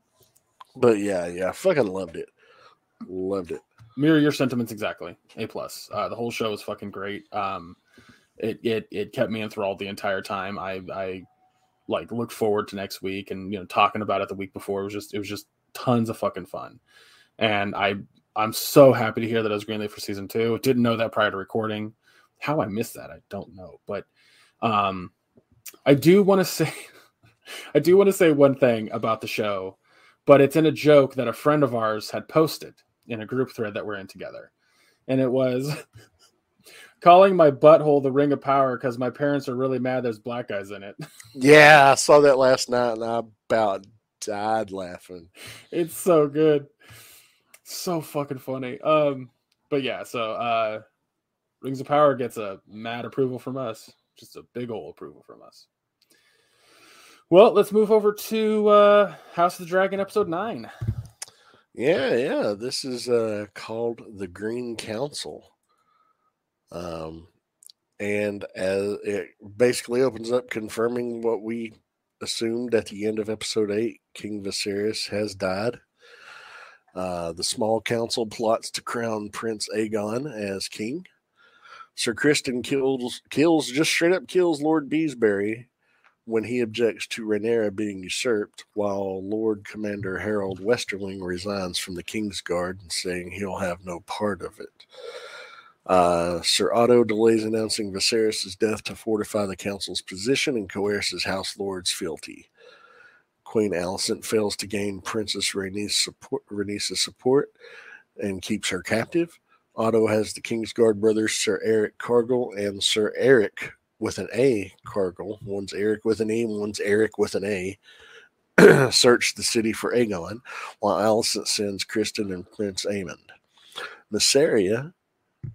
Speaker 2: But yeah, yeah, fucking loved it. Loved it.
Speaker 1: Mirror your sentiments exactly. A plus. Uh, the whole show was fucking great. Um, it it it kept me enthralled the entire time. I I like look forward to next week and you know talking about it the week before it was just it was just tons of fucking fun. And I I'm so happy to hear that it was greenlit for season two. Didn't know that prior to recording. How I missed that, I don't know. But um I do want to say I do want to say one thing about the show, but it's in a joke that a friend of ours had posted in a group thread that we're in together. And it was calling my butthole the ring of power because my parents are really mad there's black guys in it.
Speaker 2: Yeah, I saw that last night and I about died laughing.
Speaker 1: It's so good. So fucking funny. Um, but yeah, so uh Rings of Power gets a mad approval from us. Just a big old approval from us. Well, let's move over to uh House of the Dragon episode nine.
Speaker 2: Yeah, yeah. This is uh called the Green Council. Um and as it basically opens up confirming what we assumed at the end of episode eight, King Viserys has died. Uh, the small council plots to crown Prince Aegon as king. Sir Criston kills kills just straight up kills Lord Beesbury when he objects to Rhaenyra being usurped, while Lord Commander Harold Westerling resigns from the King's Guard, and saying he'll have no part of it. Uh, Sir Otto delays announcing Viserys' death to fortify the council's position and coerces House Lord's fealty. Queen Alicent fails to gain Princess Rhaenys support, support and keeps her captive. Otto has the Kingsguard brothers Sir Eric Cargyll and Sir Eric with an A Cargyll. One's Eric with an E, one's Eric with an A. search the city for Aegon, while Alicent sends Criston and Prince Aemond. Mysaria,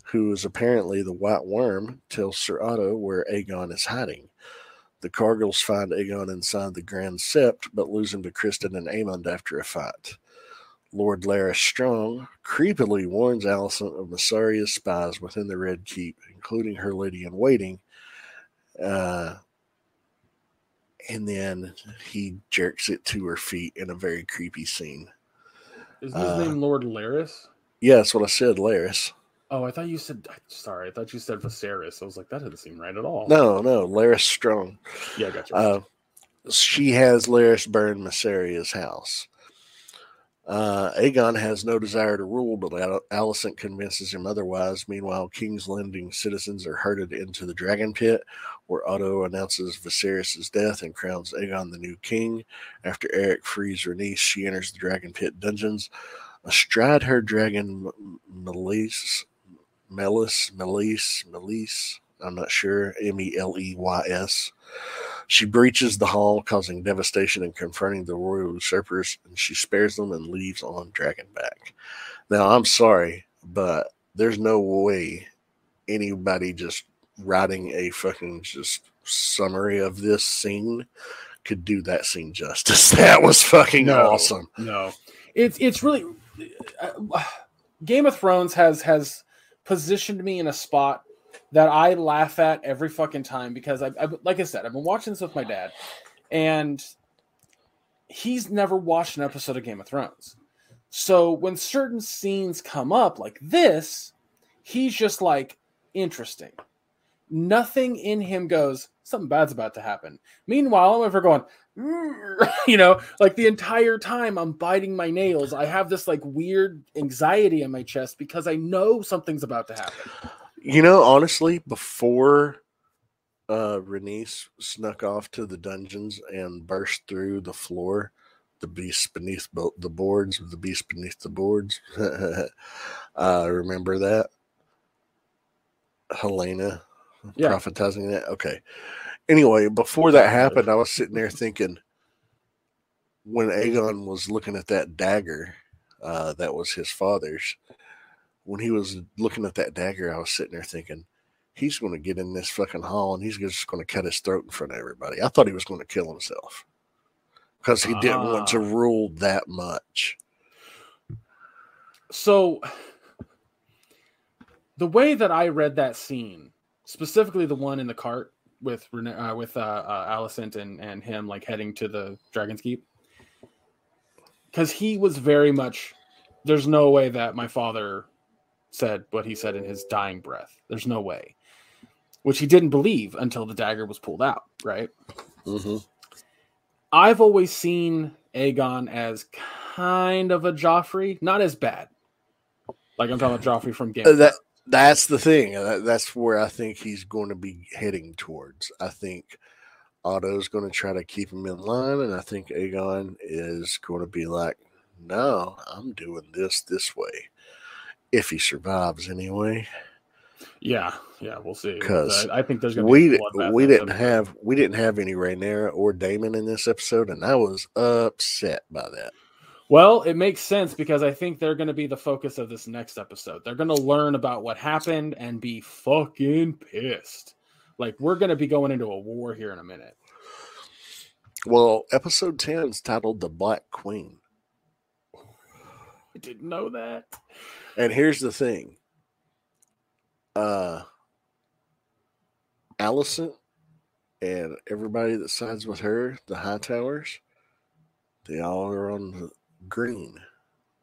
Speaker 2: who is apparently the White Worm, tells Sir Otto where Aegon is hiding. The Cargylls find Aegon inside the Grand Sept, but lose him to Criston and Aemond after a fight. Lord Larys Strong creepily warns Alicent of Mysaria's spies within the Red Keep, including her lady in waiting. Uh, and then he jerks it to her feet in a very creepy scene.
Speaker 1: Is his
Speaker 2: Uh,
Speaker 1: name Lord Larys?
Speaker 2: Yeah, that's what I said, Larys.
Speaker 1: Oh, I thought you said. Sorry, I thought you said Viserys. I was like, that doesn't seem right at all.
Speaker 2: No, no, Larys Strong.
Speaker 1: Yeah, I got you.
Speaker 2: Uh, she has Larys burn Mysaria's house. Uh, Aegon has no desire to rule, but Al- Alicent convinces him otherwise. Meanwhile, King's Landing citizens are herded into the Dragon Pit, where Otto announces Viserys' death and crowns Aegon the new king. After Eric frees Rhaenys, she enters the Dragon Pit dungeons. Astride her dragon, M- Melis, Melis, Melis, I'm not sure, M E L E Y S. She breaches the hall, causing devastation and confronting the royal usurpers, and she spares them and leaves on Dragonback. Now, I'm sorry, but there's no way anybody just writing a fucking just summary of this scene could do that scene justice. That was fucking
Speaker 1: No.
Speaker 2: awesome.
Speaker 1: No, it's it's really uh, Game of Thrones has has positioned me in a spot that I laugh at every fucking time because I, I like I said I've been watching this with my dad, and he's never watched an episode of Game of Thrones. So when certain scenes come up like this, he's just like interesting. Nothing in him goes something bad's about to happen. Meanwhile, I'm over going, you know, like the entire time I'm biting my nails. I have this like weird anxiety in my chest because I know something's about to happen.
Speaker 2: You know, honestly, before uh Rhaenys snuck off to the dungeons and burst through the floor, the beast beneath bo- the boards, the beast beneath the boards. uh remember that? Helaena
Speaker 1: Yeah.
Speaker 2: prophetizing that. Okay. Anyway, before that happened, I was sitting there thinking when Aegon was looking at that dagger, uh, that was his father's. When he was looking at that dagger, I was sitting there thinking, he's going to get in this fucking hall and he's just going to cut his throat in front of everybody. I thought he was going to kill himself because he didn't want to
Speaker 1: Ah.
Speaker 2: rule that much.
Speaker 1: So the way that I read that scene, specifically the one in the cart with uh, with uh, uh, Alicent and and him like heading to the Dragon's Keep, because he was very much. There's no way that my father said what he said in his dying breath. There's no way. which he didn't believe until the dagger was pulled out, right?
Speaker 2: hmm
Speaker 1: I've always seen Aegon as kind of a Joffrey, not as bad. Like I'm talking about Joffrey from Game. of
Speaker 2: Uh, That
Speaker 1: Thrones.
Speaker 2: That's the thing. That's where I think he's going to be heading towards. I think Otto's going to try to keep him in line, and I think Aegon is going to be like, "No, I'm doing this this way." If he survives, anyway.
Speaker 1: Yeah, yeah, we'll see.
Speaker 2: 'Cause
Speaker 1: I, I think there's gonna
Speaker 2: we
Speaker 1: be
Speaker 2: we didn't have we didn't have any Rhaenyra or Daemon in this episode, and I was upset by that.
Speaker 1: Well, it makes sense because I think they're going to be the focus of this next episode. They're going to learn about what happened and be fucking pissed. Like we're going to be going into a war here in a minute.
Speaker 2: Well, episode ten is titled "The Black Queen,"
Speaker 1: I didn't know that.
Speaker 2: and here's the thing: uh, Alicent and everybody that sides with her, the Hightowers, they all are on the green.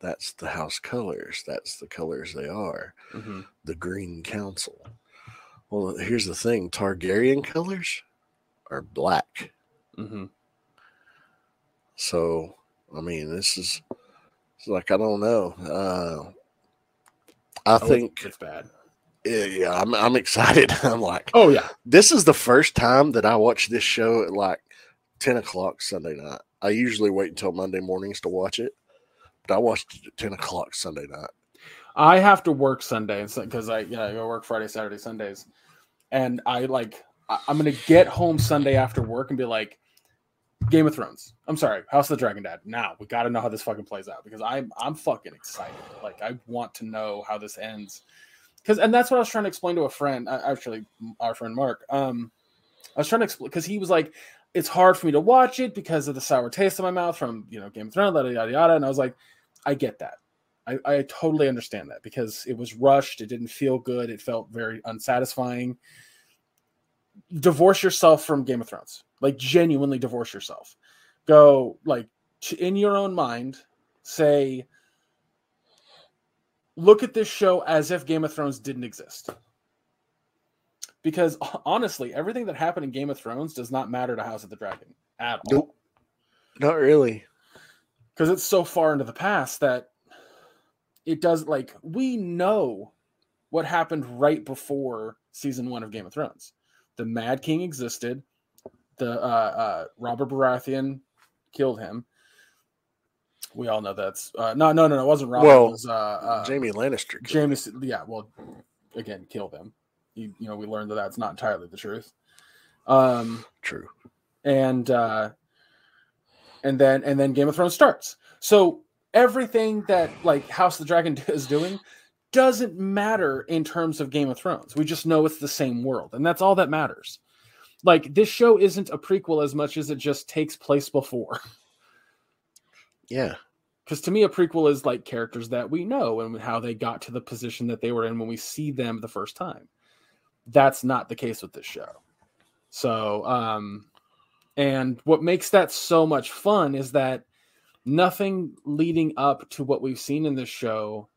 Speaker 2: That's the house colors. That's the colors they are.
Speaker 1: Mhm.
Speaker 2: the Green Council. Well, here's the thing Targaryen colors are black.
Speaker 1: Mhm.
Speaker 2: So, I mean, this is like, I don't know. Uh, I
Speaker 1: Oh,
Speaker 2: think,
Speaker 1: it's bad.
Speaker 2: yeah, yeah, I'm, I'm excited. I'm like,
Speaker 1: Oh yeah,
Speaker 2: this is the first time that I watch this show at like 10 o'clock Sunday night. I usually wait until Monday mornings to watch it, but I watched it at 10 o'clock Sunday night.
Speaker 1: I have to work Sunday because I yeah I go work Friday, Saturday, Sundays, and I like I- I'm gonna get home Sunday after work and be like, Game of Thrones. I'm sorry, House of the Dragon Dad. Now we got to know how this fucking plays out because I'm I'm fucking excited. Like I want to know how this ends because and that's what I was trying to explain to a friend. Actually, our friend Mark. Um, I was trying to explain because he was like, it's hard for me to watch it because of the sour taste in my mouth from you know Game of Thrones, yada yada yada. And I was like, I get that. I, I totally understand that because it was rushed. It didn't feel good. It felt very unsatisfying. Divorce yourself from Game of Thrones. Like genuinely divorce yourself. Go like in your own mind. Say, look at this show as if Game of Thrones didn't exist. Because honestly, everything that happened in Game of Thrones does not matter to House of the Dragon at all
Speaker 2: Nope. Not really.
Speaker 1: because it's so far into the past that it does like we know what happened right before season one of Game of Thrones. The Mad King existed. The uh, uh, Robert Baratheon killed him. We all know that's uh, no, no, no, no. It wasn't Robert.
Speaker 2: Well,
Speaker 1: it was uh, uh,
Speaker 2: Jaime Lannister.
Speaker 1: James. Yeah, well, again, kill him. You, you know, we learned that that's not entirely the truth. Um,
Speaker 2: True.
Speaker 1: and uh and then and then game of thrones starts so everything that like house of the dragon is doing doesn't matter in terms of game of thrones we just know it's the same world and that's all that matters like this show isn't a prequel as much as it just takes place before
Speaker 2: Yeah.
Speaker 1: because to me a prequel is like characters that we know and how they got to the position that they were in when we see them the first time that's not the case with this show so um and what makes that so much fun is that nothing leading up to what we've seen in this show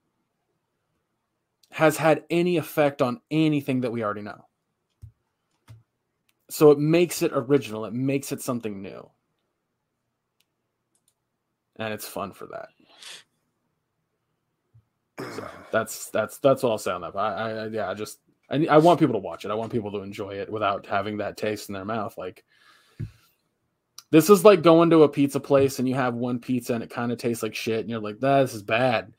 Speaker 1: has had any effect on anything that we already know so it makes it original it makes it something new and it's fun for that. So that's that's that's what I'll say on that. I, I yeah, I just I, I want people to watch it. I want people to enjoy it without having that taste in their mouth. Like this is like going to a pizza place and you have one pizza and it kind of tastes like shit, and you're like, nah, this is bad.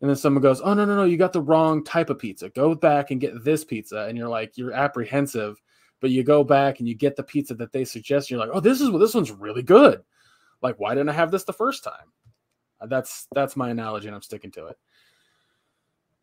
Speaker 1: And then someone goes, Oh no, no, no, you got the wrong type of pizza. Go back and get this pizza. And you're like, you're apprehensive, but you go back and you get the pizza that they suggest. You're like, oh, this is this one's really good. Like, why didn't I have this the first time? That's that's my analogy, and I'm sticking to it.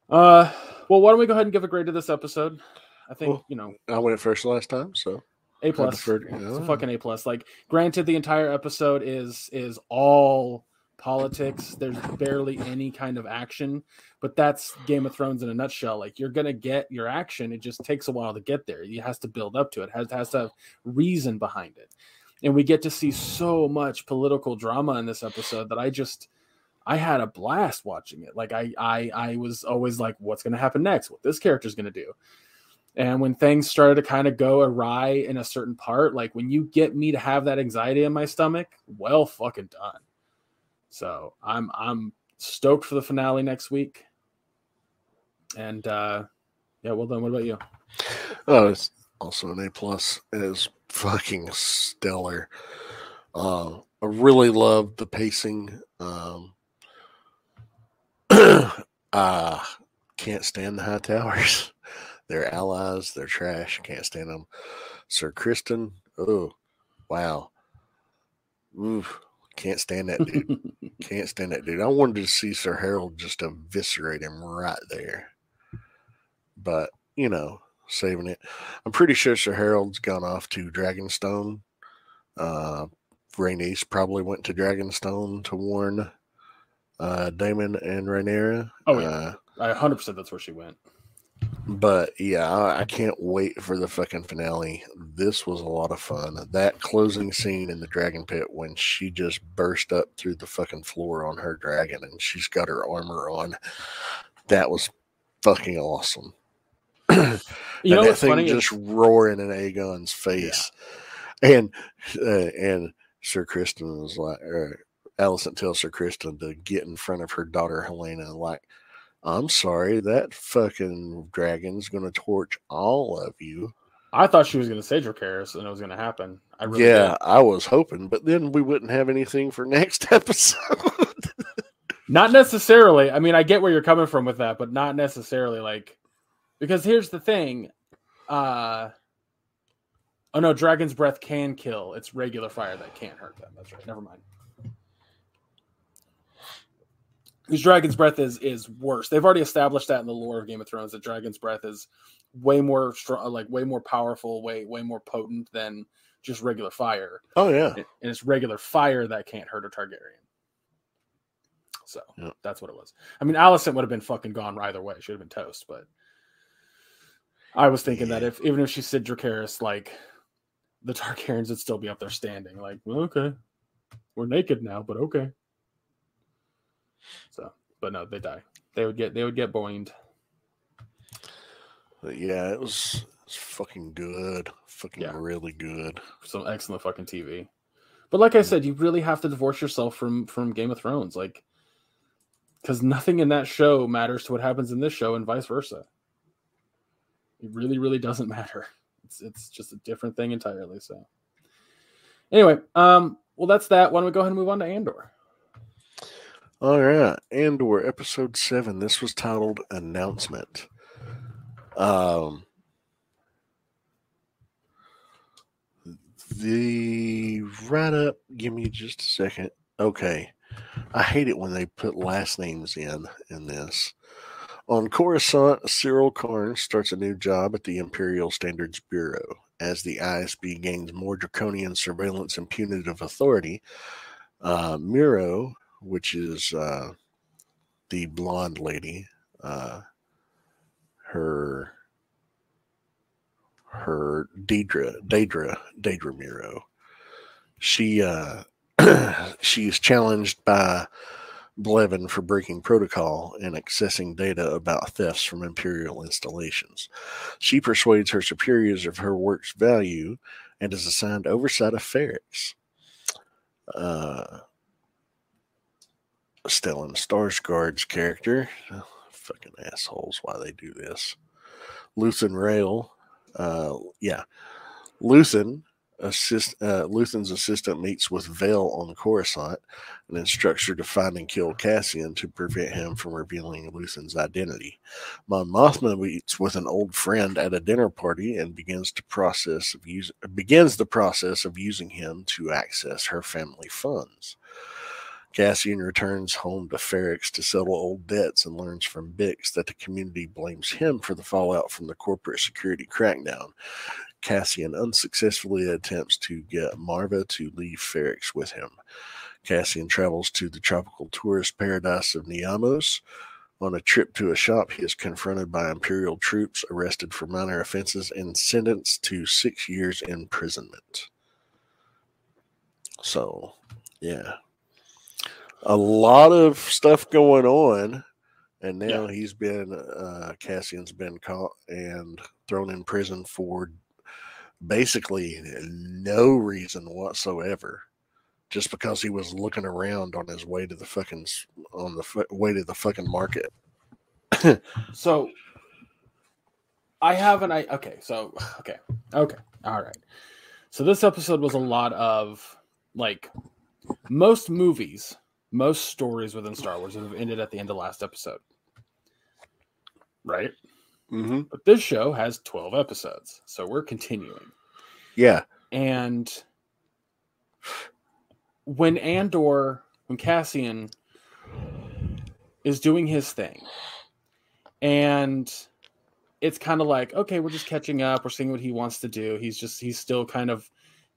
Speaker 1: Uh, well, why don't we go ahead and give a grade to this episode? I think
Speaker 2: Well,
Speaker 1: you know
Speaker 2: I went first last time, so
Speaker 1: A plus.
Speaker 2: deferred-
Speaker 1: It's a fucking a plus. Like, granted, the entire episode is is all politics. There's barely any kind of action, but that's Game of Thrones in a nutshell. Like, you're gonna get your action. It just takes a while to get there. It has to build up to it. it has has to have reason behind it, and we get to see so much political drama in this episode that I just. I had a blast watching it. Like I, I, I was always like, "What's going to happen next? What this character's going to do?" And when things started to kind of go awry in a certain part, like when you get me to have that anxiety in my stomach, well fucking done. So I'm I'm stoked for the finale next week. And uh yeah, well done. What about you?
Speaker 2: Oh, it's also an A plus. is fucking stellar. Uh, I really love the pacing. Um, uh, can't stand the Hightowers. They're allies. They're trash. Can't stand them. Sir Criston. Oh, wow. Oof. Can't stand that dude. Can't stand that dude. I wanted to see Sir Harold just eviscerate him right there. But, you know, saving it. I'm pretty sure Sir Harold's gone off to Dragonstone. Uh, Rhaenys probably went to Dragonstone to warn uh, Daemon and Rhaenyra.
Speaker 1: Oh, yeah. Uh, 100% that's where she went.
Speaker 2: But yeah, I, I can't wait for the fucking finale. This was a lot of fun. That closing scene in the dragon pit when she just burst up through the fucking floor on her dragon and she's got her armor on. That was fucking awesome. you and know that thing funny? just roaring in Aegon's face. Yeah. And uh, and Sir Criston was like, or Alicent tells Sir Criston to get in front of her daughter Helaena, like, I'm sorry, that fucking dragon's gonna torch all of you.
Speaker 1: I thought she was gonna say Dracarys and it was gonna happen.
Speaker 2: I really yeah, did. I was hoping, but then we wouldn't have anything for next episode.
Speaker 1: not necessarily. I mean, I get where you're coming from with that, but not necessarily like because here's the thing. Uh oh no, dragon's breath can kill. It's regular fire that can't hurt them. That's right. Never mind. Because Dragon's Breath is is worse. They've already established that in the lore of Game of Thrones that Dragon's Breath is way more strong, uh, like way more powerful, way way more potent than just regular fire.
Speaker 2: Oh yeah,
Speaker 1: and it's regular fire that can't hurt a Targaryen. So yeah. that's what it was. I mean, Alicent would have been fucking gone either way. She should have been toast, but I was thinking yeah. that if even if she said Dracarys, like the Targaryens would still be up there standing. Like, well, okay, we're naked now, but okay. So, but no, they die. They would get they would get boinged.
Speaker 2: But yeah, it was, it was fucking good, fucking yeah. really good.
Speaker 1: Some excellent fucking TV. But like I said, you really have to divorce yourself from from Game of Thrones, like because nothing in that show matters to what happens in this show, and vice versa. It really, really doesn't matter. It's it's just a different thing entirely. So, anyway, um, well, that's that. Why don't we go ahead and move on to Andor?
Speaker 2: All right, Andor episode seven. This was titled "Announcement." Um, the write up. Give me just a second. Okay, I hate it when they put last names in in this. On Coruscant, Syril Karn starts a new job at the Imperial Standards Bureau. As the ISB gains more draconian surveillance and punitive authority, uh, Meero which is uh, the blonde lady. Uh, her her Deidre Deidre Deidre Meero. She uh, she is challenged by Blevin for breaking protocol and accessing data about thefts from Imperial installations. She persuades her superiors of her work's value and is assigned oversight of Ferrix. Uh, Stellan Skarsgård's character. Oh, fucking assholes, why they do this. Luthen Rael, uh, yeah, Luthen assist uh, Luthen's assistant meets with Vel on Coruscant and instructs her to find and kill Cassian to prevent him from revealing Luthen's identity. Mon Mothma meets with an old friend at a dinner party and begins to process of use, begins the process of using him to access her family funds. Cassian returns home to Ferrix to settle old debts and learns from Bix that the community blames him for the fallout from the corporate security crackdown. Cassian unsuccessfully attempts to get Marva to leave Ferrix with him. Cassian travels to the tropical tourist paradise of Niamos. On a trip to a shop, he is confronted by Imperial troops, arrested for minor offenses, and sentenced to six years imprisonment. So, yeah, a lot of stuff going on, and now yeah. he's been uh, Cassian's been caught and thrown in prison for basically no reason whatsoever just because he was looking around on his way to the fucking on the way to the fucking market
Speaker 1: So I have an I okay, so okay. Okay. All right. So this episode was a lot of like most movies, most stories within Star Wars have ended at the end of last episode. Right?
Speaker 2: mm-hmm.
Speaker 1: But this show has 12 episodes. So we're continuing.
Speaker 2: yeah
Speaker 1: And when Andor, when Cassian is doing his thing, and it's kind of like, okay, we're just catching up. We're seeing what he wants to do. He's just, he's still kind of,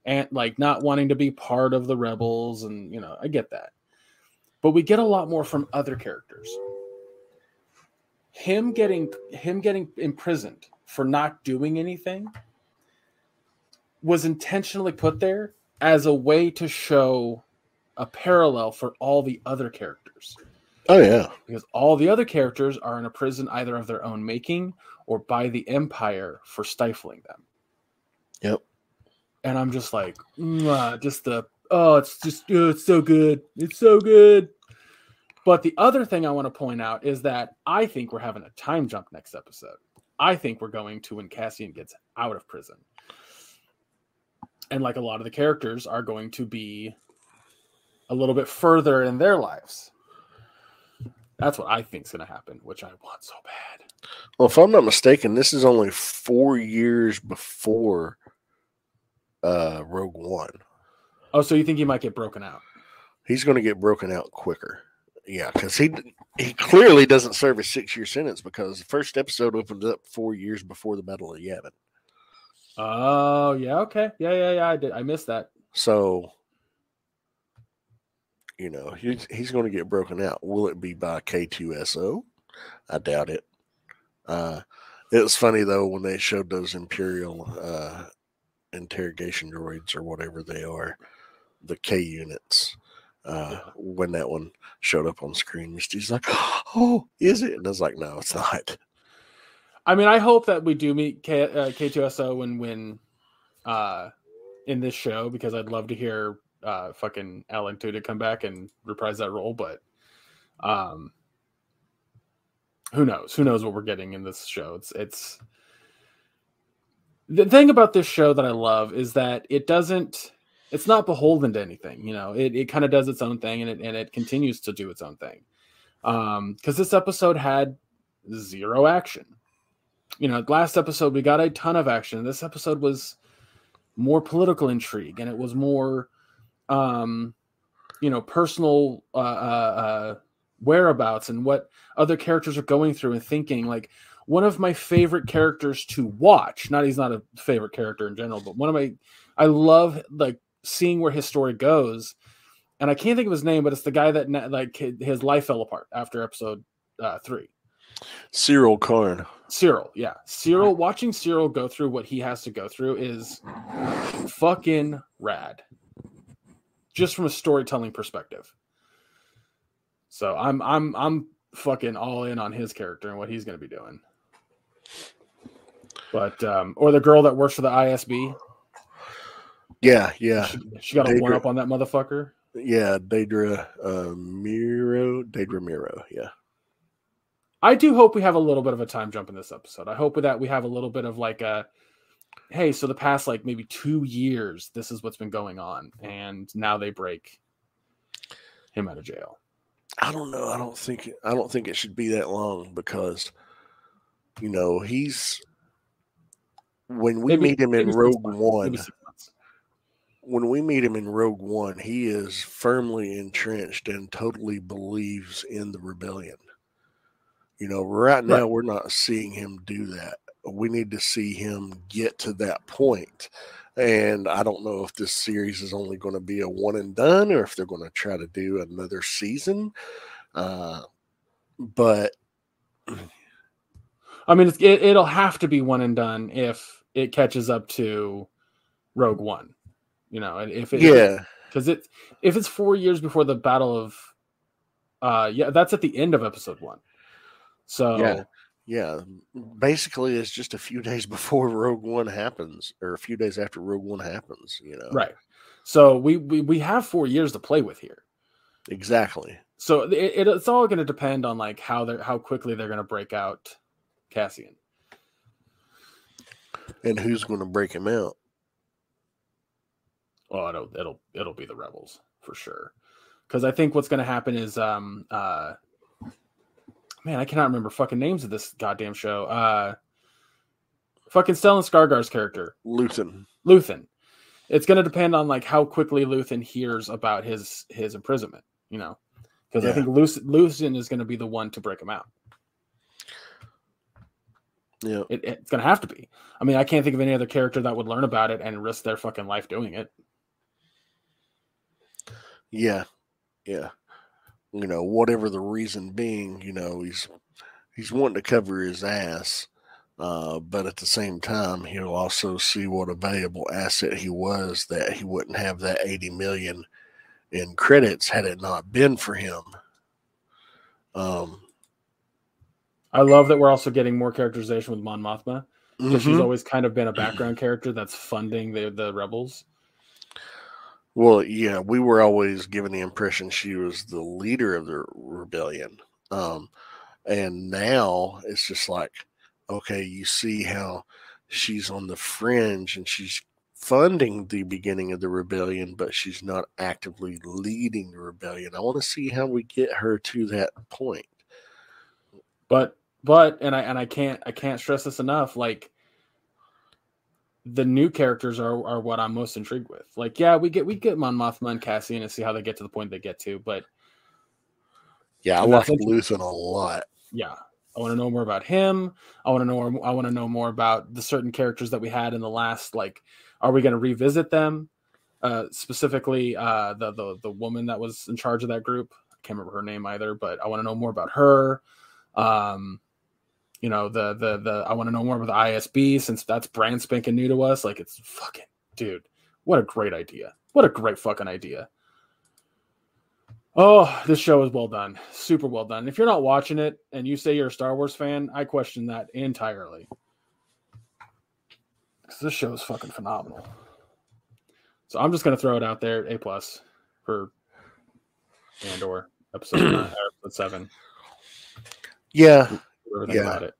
Speaker 1: and like not wanting to be part of the rebels, and you know, I get that. But we get a lot more from other characters. Him getting him getting imprisoned for not doing anything was intentionally put there as a way to show a parallel for all the other characters
Speaker 2: oh yeah
Speaker 1: because all the other characters are in a prison either of their own making or by the empire for stifling them
Speaker 2: Yep.
Speaker 1: and i'm just like just the oh it's just oh, it's so good. It's so good. But the other thing i want to point out is that i think we're having a time jump next episode. I think we're going to when cassian gets out of prison. And like a lot of the characters are going to be a little bit further in their lives. That's what i think is going to happen which i want so bad.
Speaker 2: Well if i'm not mistaken this is only four years before uh rogue one
Speaker 1: oh so you think he might get broken out
Speaker 2: he's going to get broken out quicker yeah because he he clearly doesn't serve a six year sentence because the first episode opens up four years before the battle of yavin
Speaker 1: oh yeah okay yeah yeah yeah i did i missed that
Speaker 2: So, you know, he's, he's going to get broken out. Will it be by K2SO? I doubt it. Uh, it was funny, though, when they showed those Imperial uh, interrogation droids or whatever they are, the K units. Uh, when that one showed up on screen, Misty's like, "Oh, is it?" And I was like, "No, it's not."
Speaker 1: I mean, I hope that we do meet K, uh, K2SO when when uh, in this show because I'd love to hear uh, fucking Alan Tudyk come back and reprise that role. But um, who knows? Who knows what we're getting in this show? It's it's the thing about this show that I love is that it doesn't. It's not beholden to anything, you know. It, it kind of does its own thing, and it and it continues to do its own thing. Um, because this episode had zero action you know, last episode we got a ton of action. This episode was more political intrigue and it was more um you know, personal uh, uh uh whereabouts and what other characters are going through and thinking like one of my favorite characters to watch, not he's not a favorite character in general, but one of my I love like seeing where his story goes. And I can't think of his name, but it's the guy that like his life fell apart after episode uh, 3.
Speaker 2: Syril Karn.
Speaker 1: Syril, yeah. Syril, watching Syril go through what he has to go through is fucking rad. Just from a storytelling perspective. So I'm I'm I'm fucking all in on his character and what he's gonna be doing. But um or the girl that works for the ISB.
Speaker 2: Yeah, yeah,
Speaker 1: She, she got a one up on that motherfucker.
Speaker 2: yeah. Dedra uh, Meero, Dedra Meero. Yeah.
Speaker 1: I do hope we have a little bit of a time jump in this episode. I hope that we have a little bit of like a hey, so the past like maybe two years, this is what's been going on, and now they break him out of jail.
Speaker 2: I don't know. I don't think I don't think it should be that long because you know he's when we
Speaker 1: Maybe-
Speaker 2: meet him in Rogue One.
Speaker 1: Maybe six months.
Speaker 2: When we meet him in Rogue One, he is firmly entrenched and totally believes in the rebellion. You know, right now
Speaker 1: Right.
Speaker 2: we're not seeing him do that. We need to see him get to that point. And I don't know if this series is only going to be a one and done or if they're going to try to do another season. Uh, but
Speaker 1: I mean, it, it'll have to be one and done if it catches up to Rogue One. You know, and if it,
Speaker 2: yeah,
Speaker 1: because it if it's four years before the Battle of, uh, yeah, that's at the end of Episode One. So
Speaker 2: Yeah. yeah. Basically, it's just a few days before Rogue One happens, or a few days after Rogue One happens. You know,
Speaker 1: Right. So we we, we have four years to play with here.
Speaker 2: Exactly.
Speaker 1: So it, it, it's all going to depend on like how they're how quickly they're going to break out Cassian.
Speaker 2: And who's going to break him out?
Speaker 1: Oh, it'll it'll it'll be the rebels for sure. Because I think what's going to happen is um uh man I cannot remember fucking names of this goddamn show. Uh, fucking Stellan Skarsgård's character
Speaker 2: Luthen.
Speaker 1: Luthen. It's going to depend on like how quickly Luthen hears about his his imprisonment. You know, because I think Luthen, Luthen is going to be the one to break him out.
Speaker 2: Yeah.
Speaker 1: It, it's going to have to be. I mean, I can't think of any other character that would learn about it and risk their fucking life doing it.
Speaker 2: Yeah. Yeah. You know, whatever the reason being, you know, he's he's wanting to cover his ass. Uh, but at the same time, he'll also see what a valuable asset he was that he wouldn't have that 80 million in credits had it not been for him. Um,
Speaker 1: I love that we're also getting more characterization with Mon Mothma because she's always kind of been a background character that's funding the the rebels.
Speaker 2: Well, yeah, we were always given the impression she was the leader of the rebellion. Um, and now it's just like, okay, you see how she's on the fringe and she's funding the beginning of the rebellion, but she's not actively leading the rebellion. I want to see how we get her to that point.
Speaker 1: But but and I and I can't I can't stress this enough. Like the new characters are are what I'm most intrigued with. Like yeah, we get we get Mon Mothma and Cassian and see how they get to the point they get to. But
Speaker 2: Yeah, I like Luthen a lot.
Speaker 1: yeah, I want to know more about him. I want to know more, I want to know more about the certain characters that we had in the last. Like, are we going to revisit them? Uh, specifically, uh, the the the woman that was in charge of that group. I can't remember her name either, but I want to know more about her. Um, you know, the the the I want to know more about the ISB since that's brand spanking new to us. Like, it's fucking dude. What a great idea! What a great fucking idea! Oh, this show is well done. Super well done. If you're not watching it and you say you're a Star Wars fan, I question that entirely. Because this show is fucking phenomenal. So I'm just gonna throw it out there, A plus for Andor episode nine, episode seven.
Speaker 2: Yeah, Yeah.
Speaker 1: about it.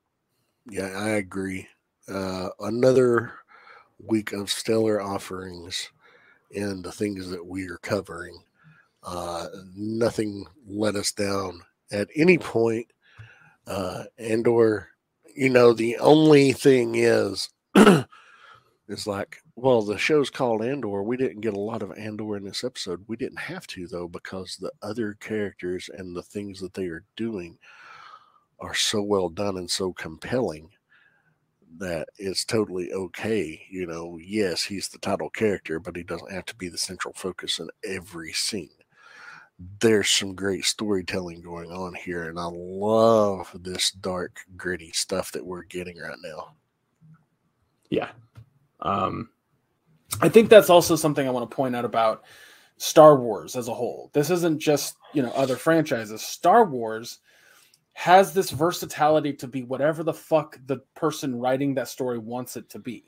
Speaker 2: Yeah, I agree. Uh, another week of stellar offerings and the things that we are covering. Uh, nothing let us down at any point. Uh, and or, you know, the only thing is, is like, well, the show's called Andor. We didn't get a lot of Andor in this episode. We didn't have to though, because the other characters and the things that they are doing are so well done and so compelling that it's totally okay. You know, yes, he's the title character, but he doesn't have to be the central focus in every scene. There's some great storytelling going on here, and I love this dark, gritty stuff that we're getting right now.
Speaker 1: Yeah. Um, I think that's also something I want to point out about Star Wars as a whole. This isn't just, you know, other franchises. Star Wars has this versatility to be whatever the fuck the person writing that story wants it to be.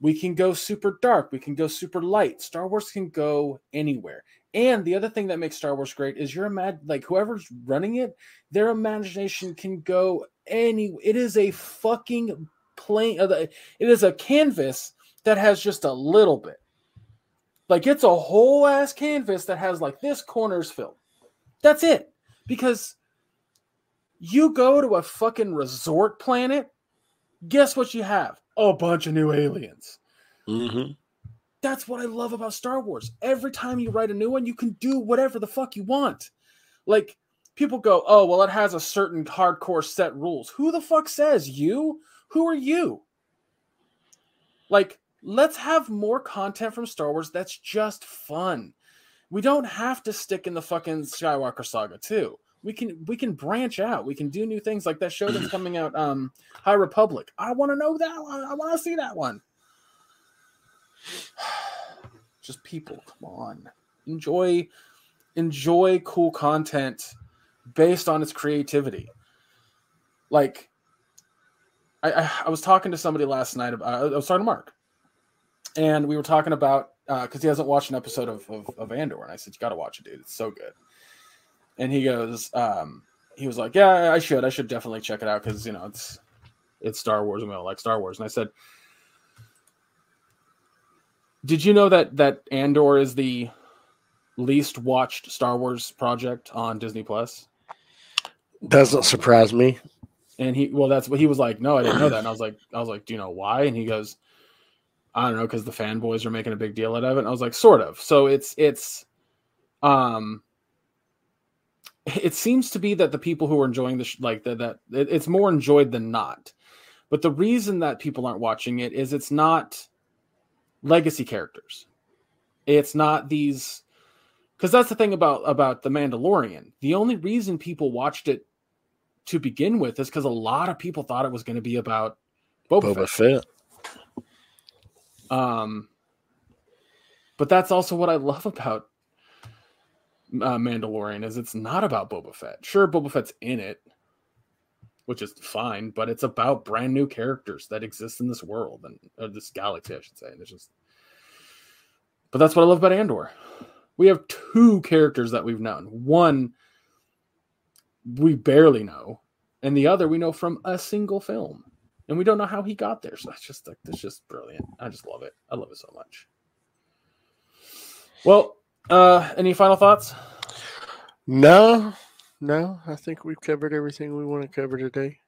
Speaker 1: We can go super dark, we can go super light. Star Wars can go anywhere. And the other thing that makes Star Wars great is your imag like whoever's running it, their imagination can go any it is a fucking plain uh, it is a canvas that has just a little bit. Like it's a whole ass canvas that has like this corner's filled. That's it. Because you go to a fucking resort planet, guess what you have? A bunch of new aliens.
Speaker 2: Mm-hmm.
Speaker 1: That's what I love about Star Wars. Every time you write a new one, you can do whatever the fuck you want. Like people go, "Oh, well it has a certain hardcore set rules." Who the fuck says you? Who are you? Like let's have more content from Star Wars that's just fun. We don't have to stick in the fucking Skywalker saga too. We can we can branch out. We can do new things like that show that's coming out um High Republic. I want to know that one. I want to see that one. Just people, come on. Enjoy enjoy cool content based on its creativity. Like I, I, I was talking to somebody last night. About, I was talking to Mark, and we were talking about because uh, he hasn't watched an episode of, of, of Andor, and I said you got to watch it, dude. It's so good. And he goes, um, he was like, yeah, I should, I should definitely check it out because you know it's it's Star Wars and we all like Star Wars. And I said, did you know that that Andor is the least watched Star Wars project on Disney Plus?
Speaker 2: Doesn't surprise me.
Speaker 1: And he, well, that's what he was like. No, I didn't know that. And I was like, I was like, do you know why? And he goes, I don't know, because the fanboys are making a big deal out of it. And I was like, sort of. So it's it's, um, it seems to be that the people who are enjoying this, like that, that it, it's more enjoyed than not. But the reason that people aren't watching it is it's not legacy characters. It's not these because that's the thing about about the Mandalorian. The only reason people watched it to begin with is because a lot of people thought it was going to be about Boba, Boba Fett. Fett. Um, but that's also what I love about uh, Mandalorian is it's not about Boba Fett. Sure, Boba Fett's in it, which is fine, but it's about brand new characters that exist in this world and uh, this galaxy, I should say. And it's just, but that's what I love about Andor. We have two characters that we've known. One we barely know, and the other we know from a single film, and we don't know how he got there. So that's just like that's just brilliant. I just love it. I love it so much. Well, uh, any final thoughts?
Speaker 2: No, no. I think we've covered everything we want to cover today.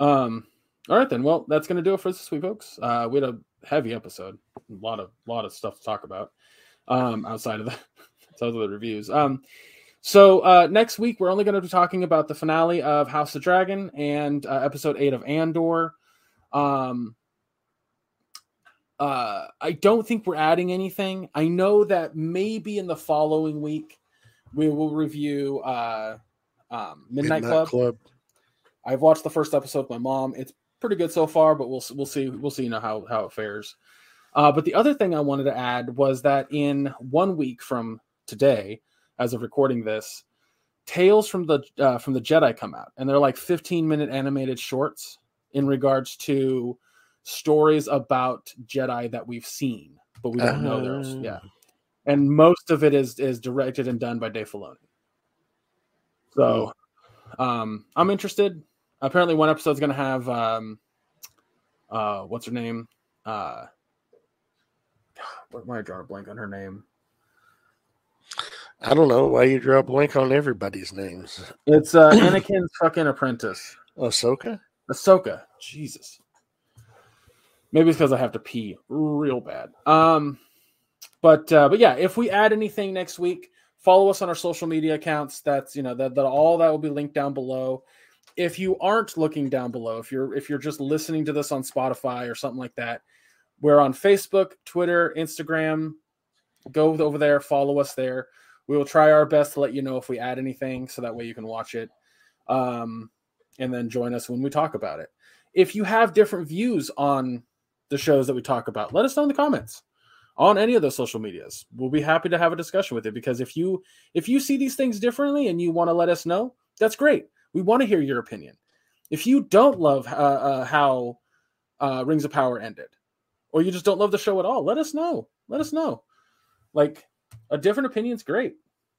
Speaker 1: Um. All right then. Well, that's gonna do it for this week, folks. Uh, we had a heavy episode, a lot of lot of stuff to talk about um, outside of the outside of the reviews. Um, so uh, next week we're only going to be talking about the finale of House of Dragon and uh, episode eight of Andor. Um, uh, I don't think we're adding anything. I know that maybe in the following week we will review uh, um, Midnight, Midnight Club. Club. I've watched the first episode with my mom. It's pretty good so far, but we'll we'll see we'll see you know how how it fares. Uh, but the other thing I wanted to add was that in one week from today, as of recording this, Tales from the uh, from the Jedi come out, and they're like 15 minute animated shorts in regards to stories about Jedi that we've seen, but we don't know there's oh. yeah. And most of it is is directed and done by Dave Filoni. So, um, I'm interested. Apparently, one episode's going to have um, uh, what's her name? Uh, why I draw a blank on her name?
Speaker 2: I don't know why you draw a blank on everybody's names.
Speaker 1: It's uh, Anakin's fucking apprentice.
Speaker 2: Ahsoka.
Speaker 1: Ahsoka. Jesus. Maybe it's because I have to pee real bad. Um, but uh, but yeah, if we add anything next week, follow us on our social media accounts. That's you know that, that all that will be linked down below. If you aren't looking down below, if you're if you're just listening to this on Spotify or something like that, we're on Facebook, Twitter, Instagram. Go over there, follow us there. We will try our best to let you know if we add anything so that way you can watch it um, and then join us when we talk about it. If you have different views on the shows that we talk about, let us know in the comments on any of those social medias. We'll be happy to have a discussion with it because if you if you see these things differently and you want to let us know, that's great. We want to hear your opinion. If you don't love uh, uh, how uh, Rings of Power ended, or you just don't love the show at all, let us know. Let us know. Like a different opinion's great.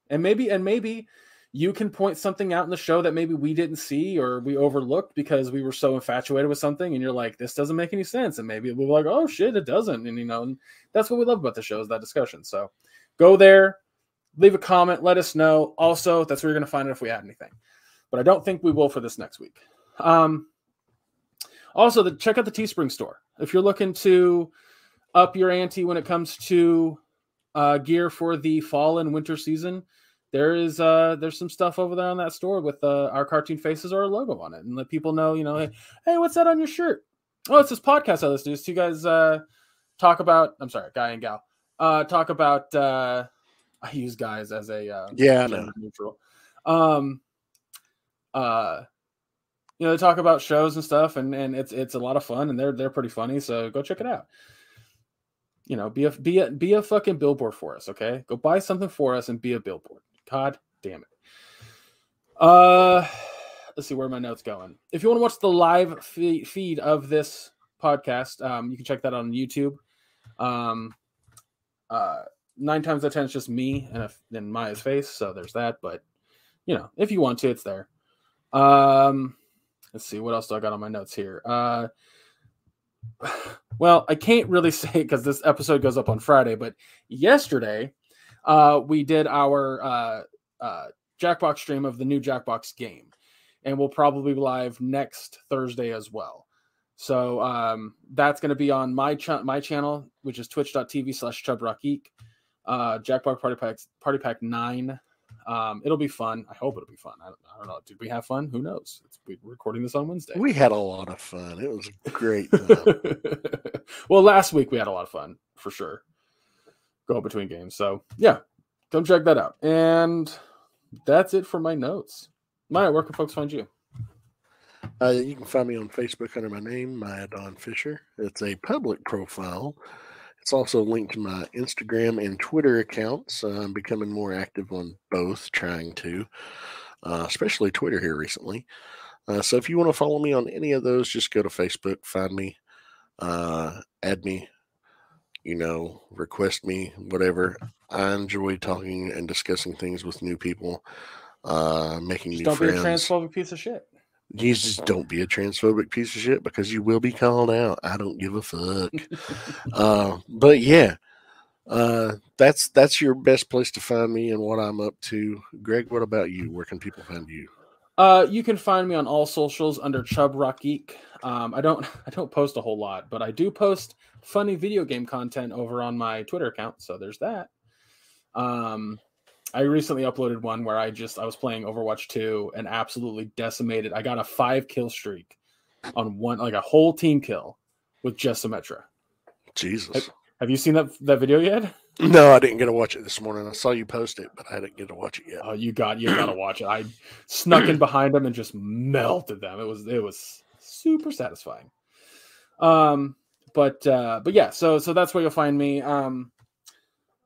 Speaker 1: And maybe and maybe you can point something out in the show that maybe we didn't see or we overlooked because we were so infatuated with something and you're like this doesn't make any sense. And maybe we'll be like oh shit it doesn't. And you know and that's what we love about the show is that discussion. So go there leave a comment let us know. Also that's where you're going to find it if we add anything. But i don't think we will for this next week. Um also the, check out the teespring store. If you're looking to up your ante when it comes to uh, gear for the fall and winter season, there is uh, there's some stuff over there on that store with uh, our cartoon faces or a logo on it, and let people know, you know, hey, hey, what's that on your shirt? Oh, it's this podcast I listen to. you guys uh, talk about. I'm sorry, guy and gal. Uh, talk about. Uh, I use guys as a uh,
Speaker 2: yeah, no.
Speaker 1: neutral. Um, uh, you know, they talk about shows and stuff, and and it's it's a lot of fun, and they're they're pretty funny. So go check it out. You know, be a be a be a fucking billboard for us, okay? Go buy something for us and be a billboard. God damn it. Uh, let's see where my notes going. If you want to watch the live fe- feed of this podcast, um, you can check that on YouTube. Um, uh, nine times out of ten, it's just me and and Maya's face, so there's that. But you know, if you want to, it's there. Um, let's see what else do I got on my notes here. Uh, well, I can't really say because this episode goes up on Friday, but yesterday, uh, we did our uh, uh, Jackbox stream of the new Jackbox game, and we'll probably be live next Thursday as well. So um, that's going to be on my ch- my channel, which is twitch.tv slash chubrockgeek. Uh, Jackbox Party Pack Party Pack Nine. Um, it'll be fun. I hope it'll be fun. I don't, I don't know. Did we have fun? Who knows? It's, we're recording this on Wednesday.
Speaker 2: We had a lot of fun. It was great
Speaker 1: well, last week we had a lot of fun for sure. Go between games. So yeah, come check that out. And that's it for my notes. Maya, where can folks find you?
Speaker 2: Uh, you can find me on Facebook under my name, Maya Don Fisher. It's a public profile. It's also linked to my Instagram and Twitter accounts. Uh, I'm becoming more active on both, trying to, uh, especially Twitter here recently. Uh, so if you want to follow me on any of those, just go to Facebook, find me, uh, add me, you know, request me, whatever. I enjoy talking and discussing things with new people, uh, making
Speaker 1: Just
Speaker 2: new
Speaker 1: don't
Speaker 2: friends.
Speaker 1: be a transphobic piece of shit.
Speaker 2: You just don't be a transphobic piece of shit because you will be called out. I don't give a fuck. uh, but yeah, uh, that's that's your best place to find me and what I'm up to. Greg, what about you? Where can people find you?
Speaker 1: Uh, you can find me on all socials under Chub Rock Geek. Um, I don't I don't post a whole lot, but I do post funny video game content over on my Twitter account. So there's that. Um, I recently uploaded one where I just I was playing Overwatch 2 and absolutely decimated. I got a five kill streak on one like a whole team kill with just Symmetra.
Speaker 2: Jesus.
Speaker 1: Have you seen that that video yet?
Speaker 2: No, I didn't get to watch it this morning. I saw you post it, but I didn't get to watch it yet.
Speaker 1: Oh, you got you gotta watch it. I snuck in behind them and just melted them. It was it was super satisfying. Um, but uh, but yeah, so so that's where you'll find me. Um,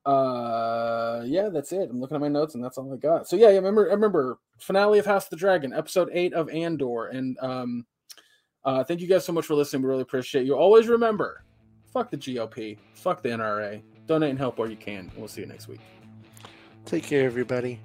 Speaker 1: uh, yeah, that's it. I'm looking at my notes and that's all I got. So yeah, yeah. Remember, remember finale of House of the Dragon, episode eight of Andor, and um, uh, thank you guys so much for listening. We really appreciate you. Always remember, fuck the GOP, fuck the NRA. Donate and help where you can. We'll see you next week.
Speaker 2: Take care, everybody.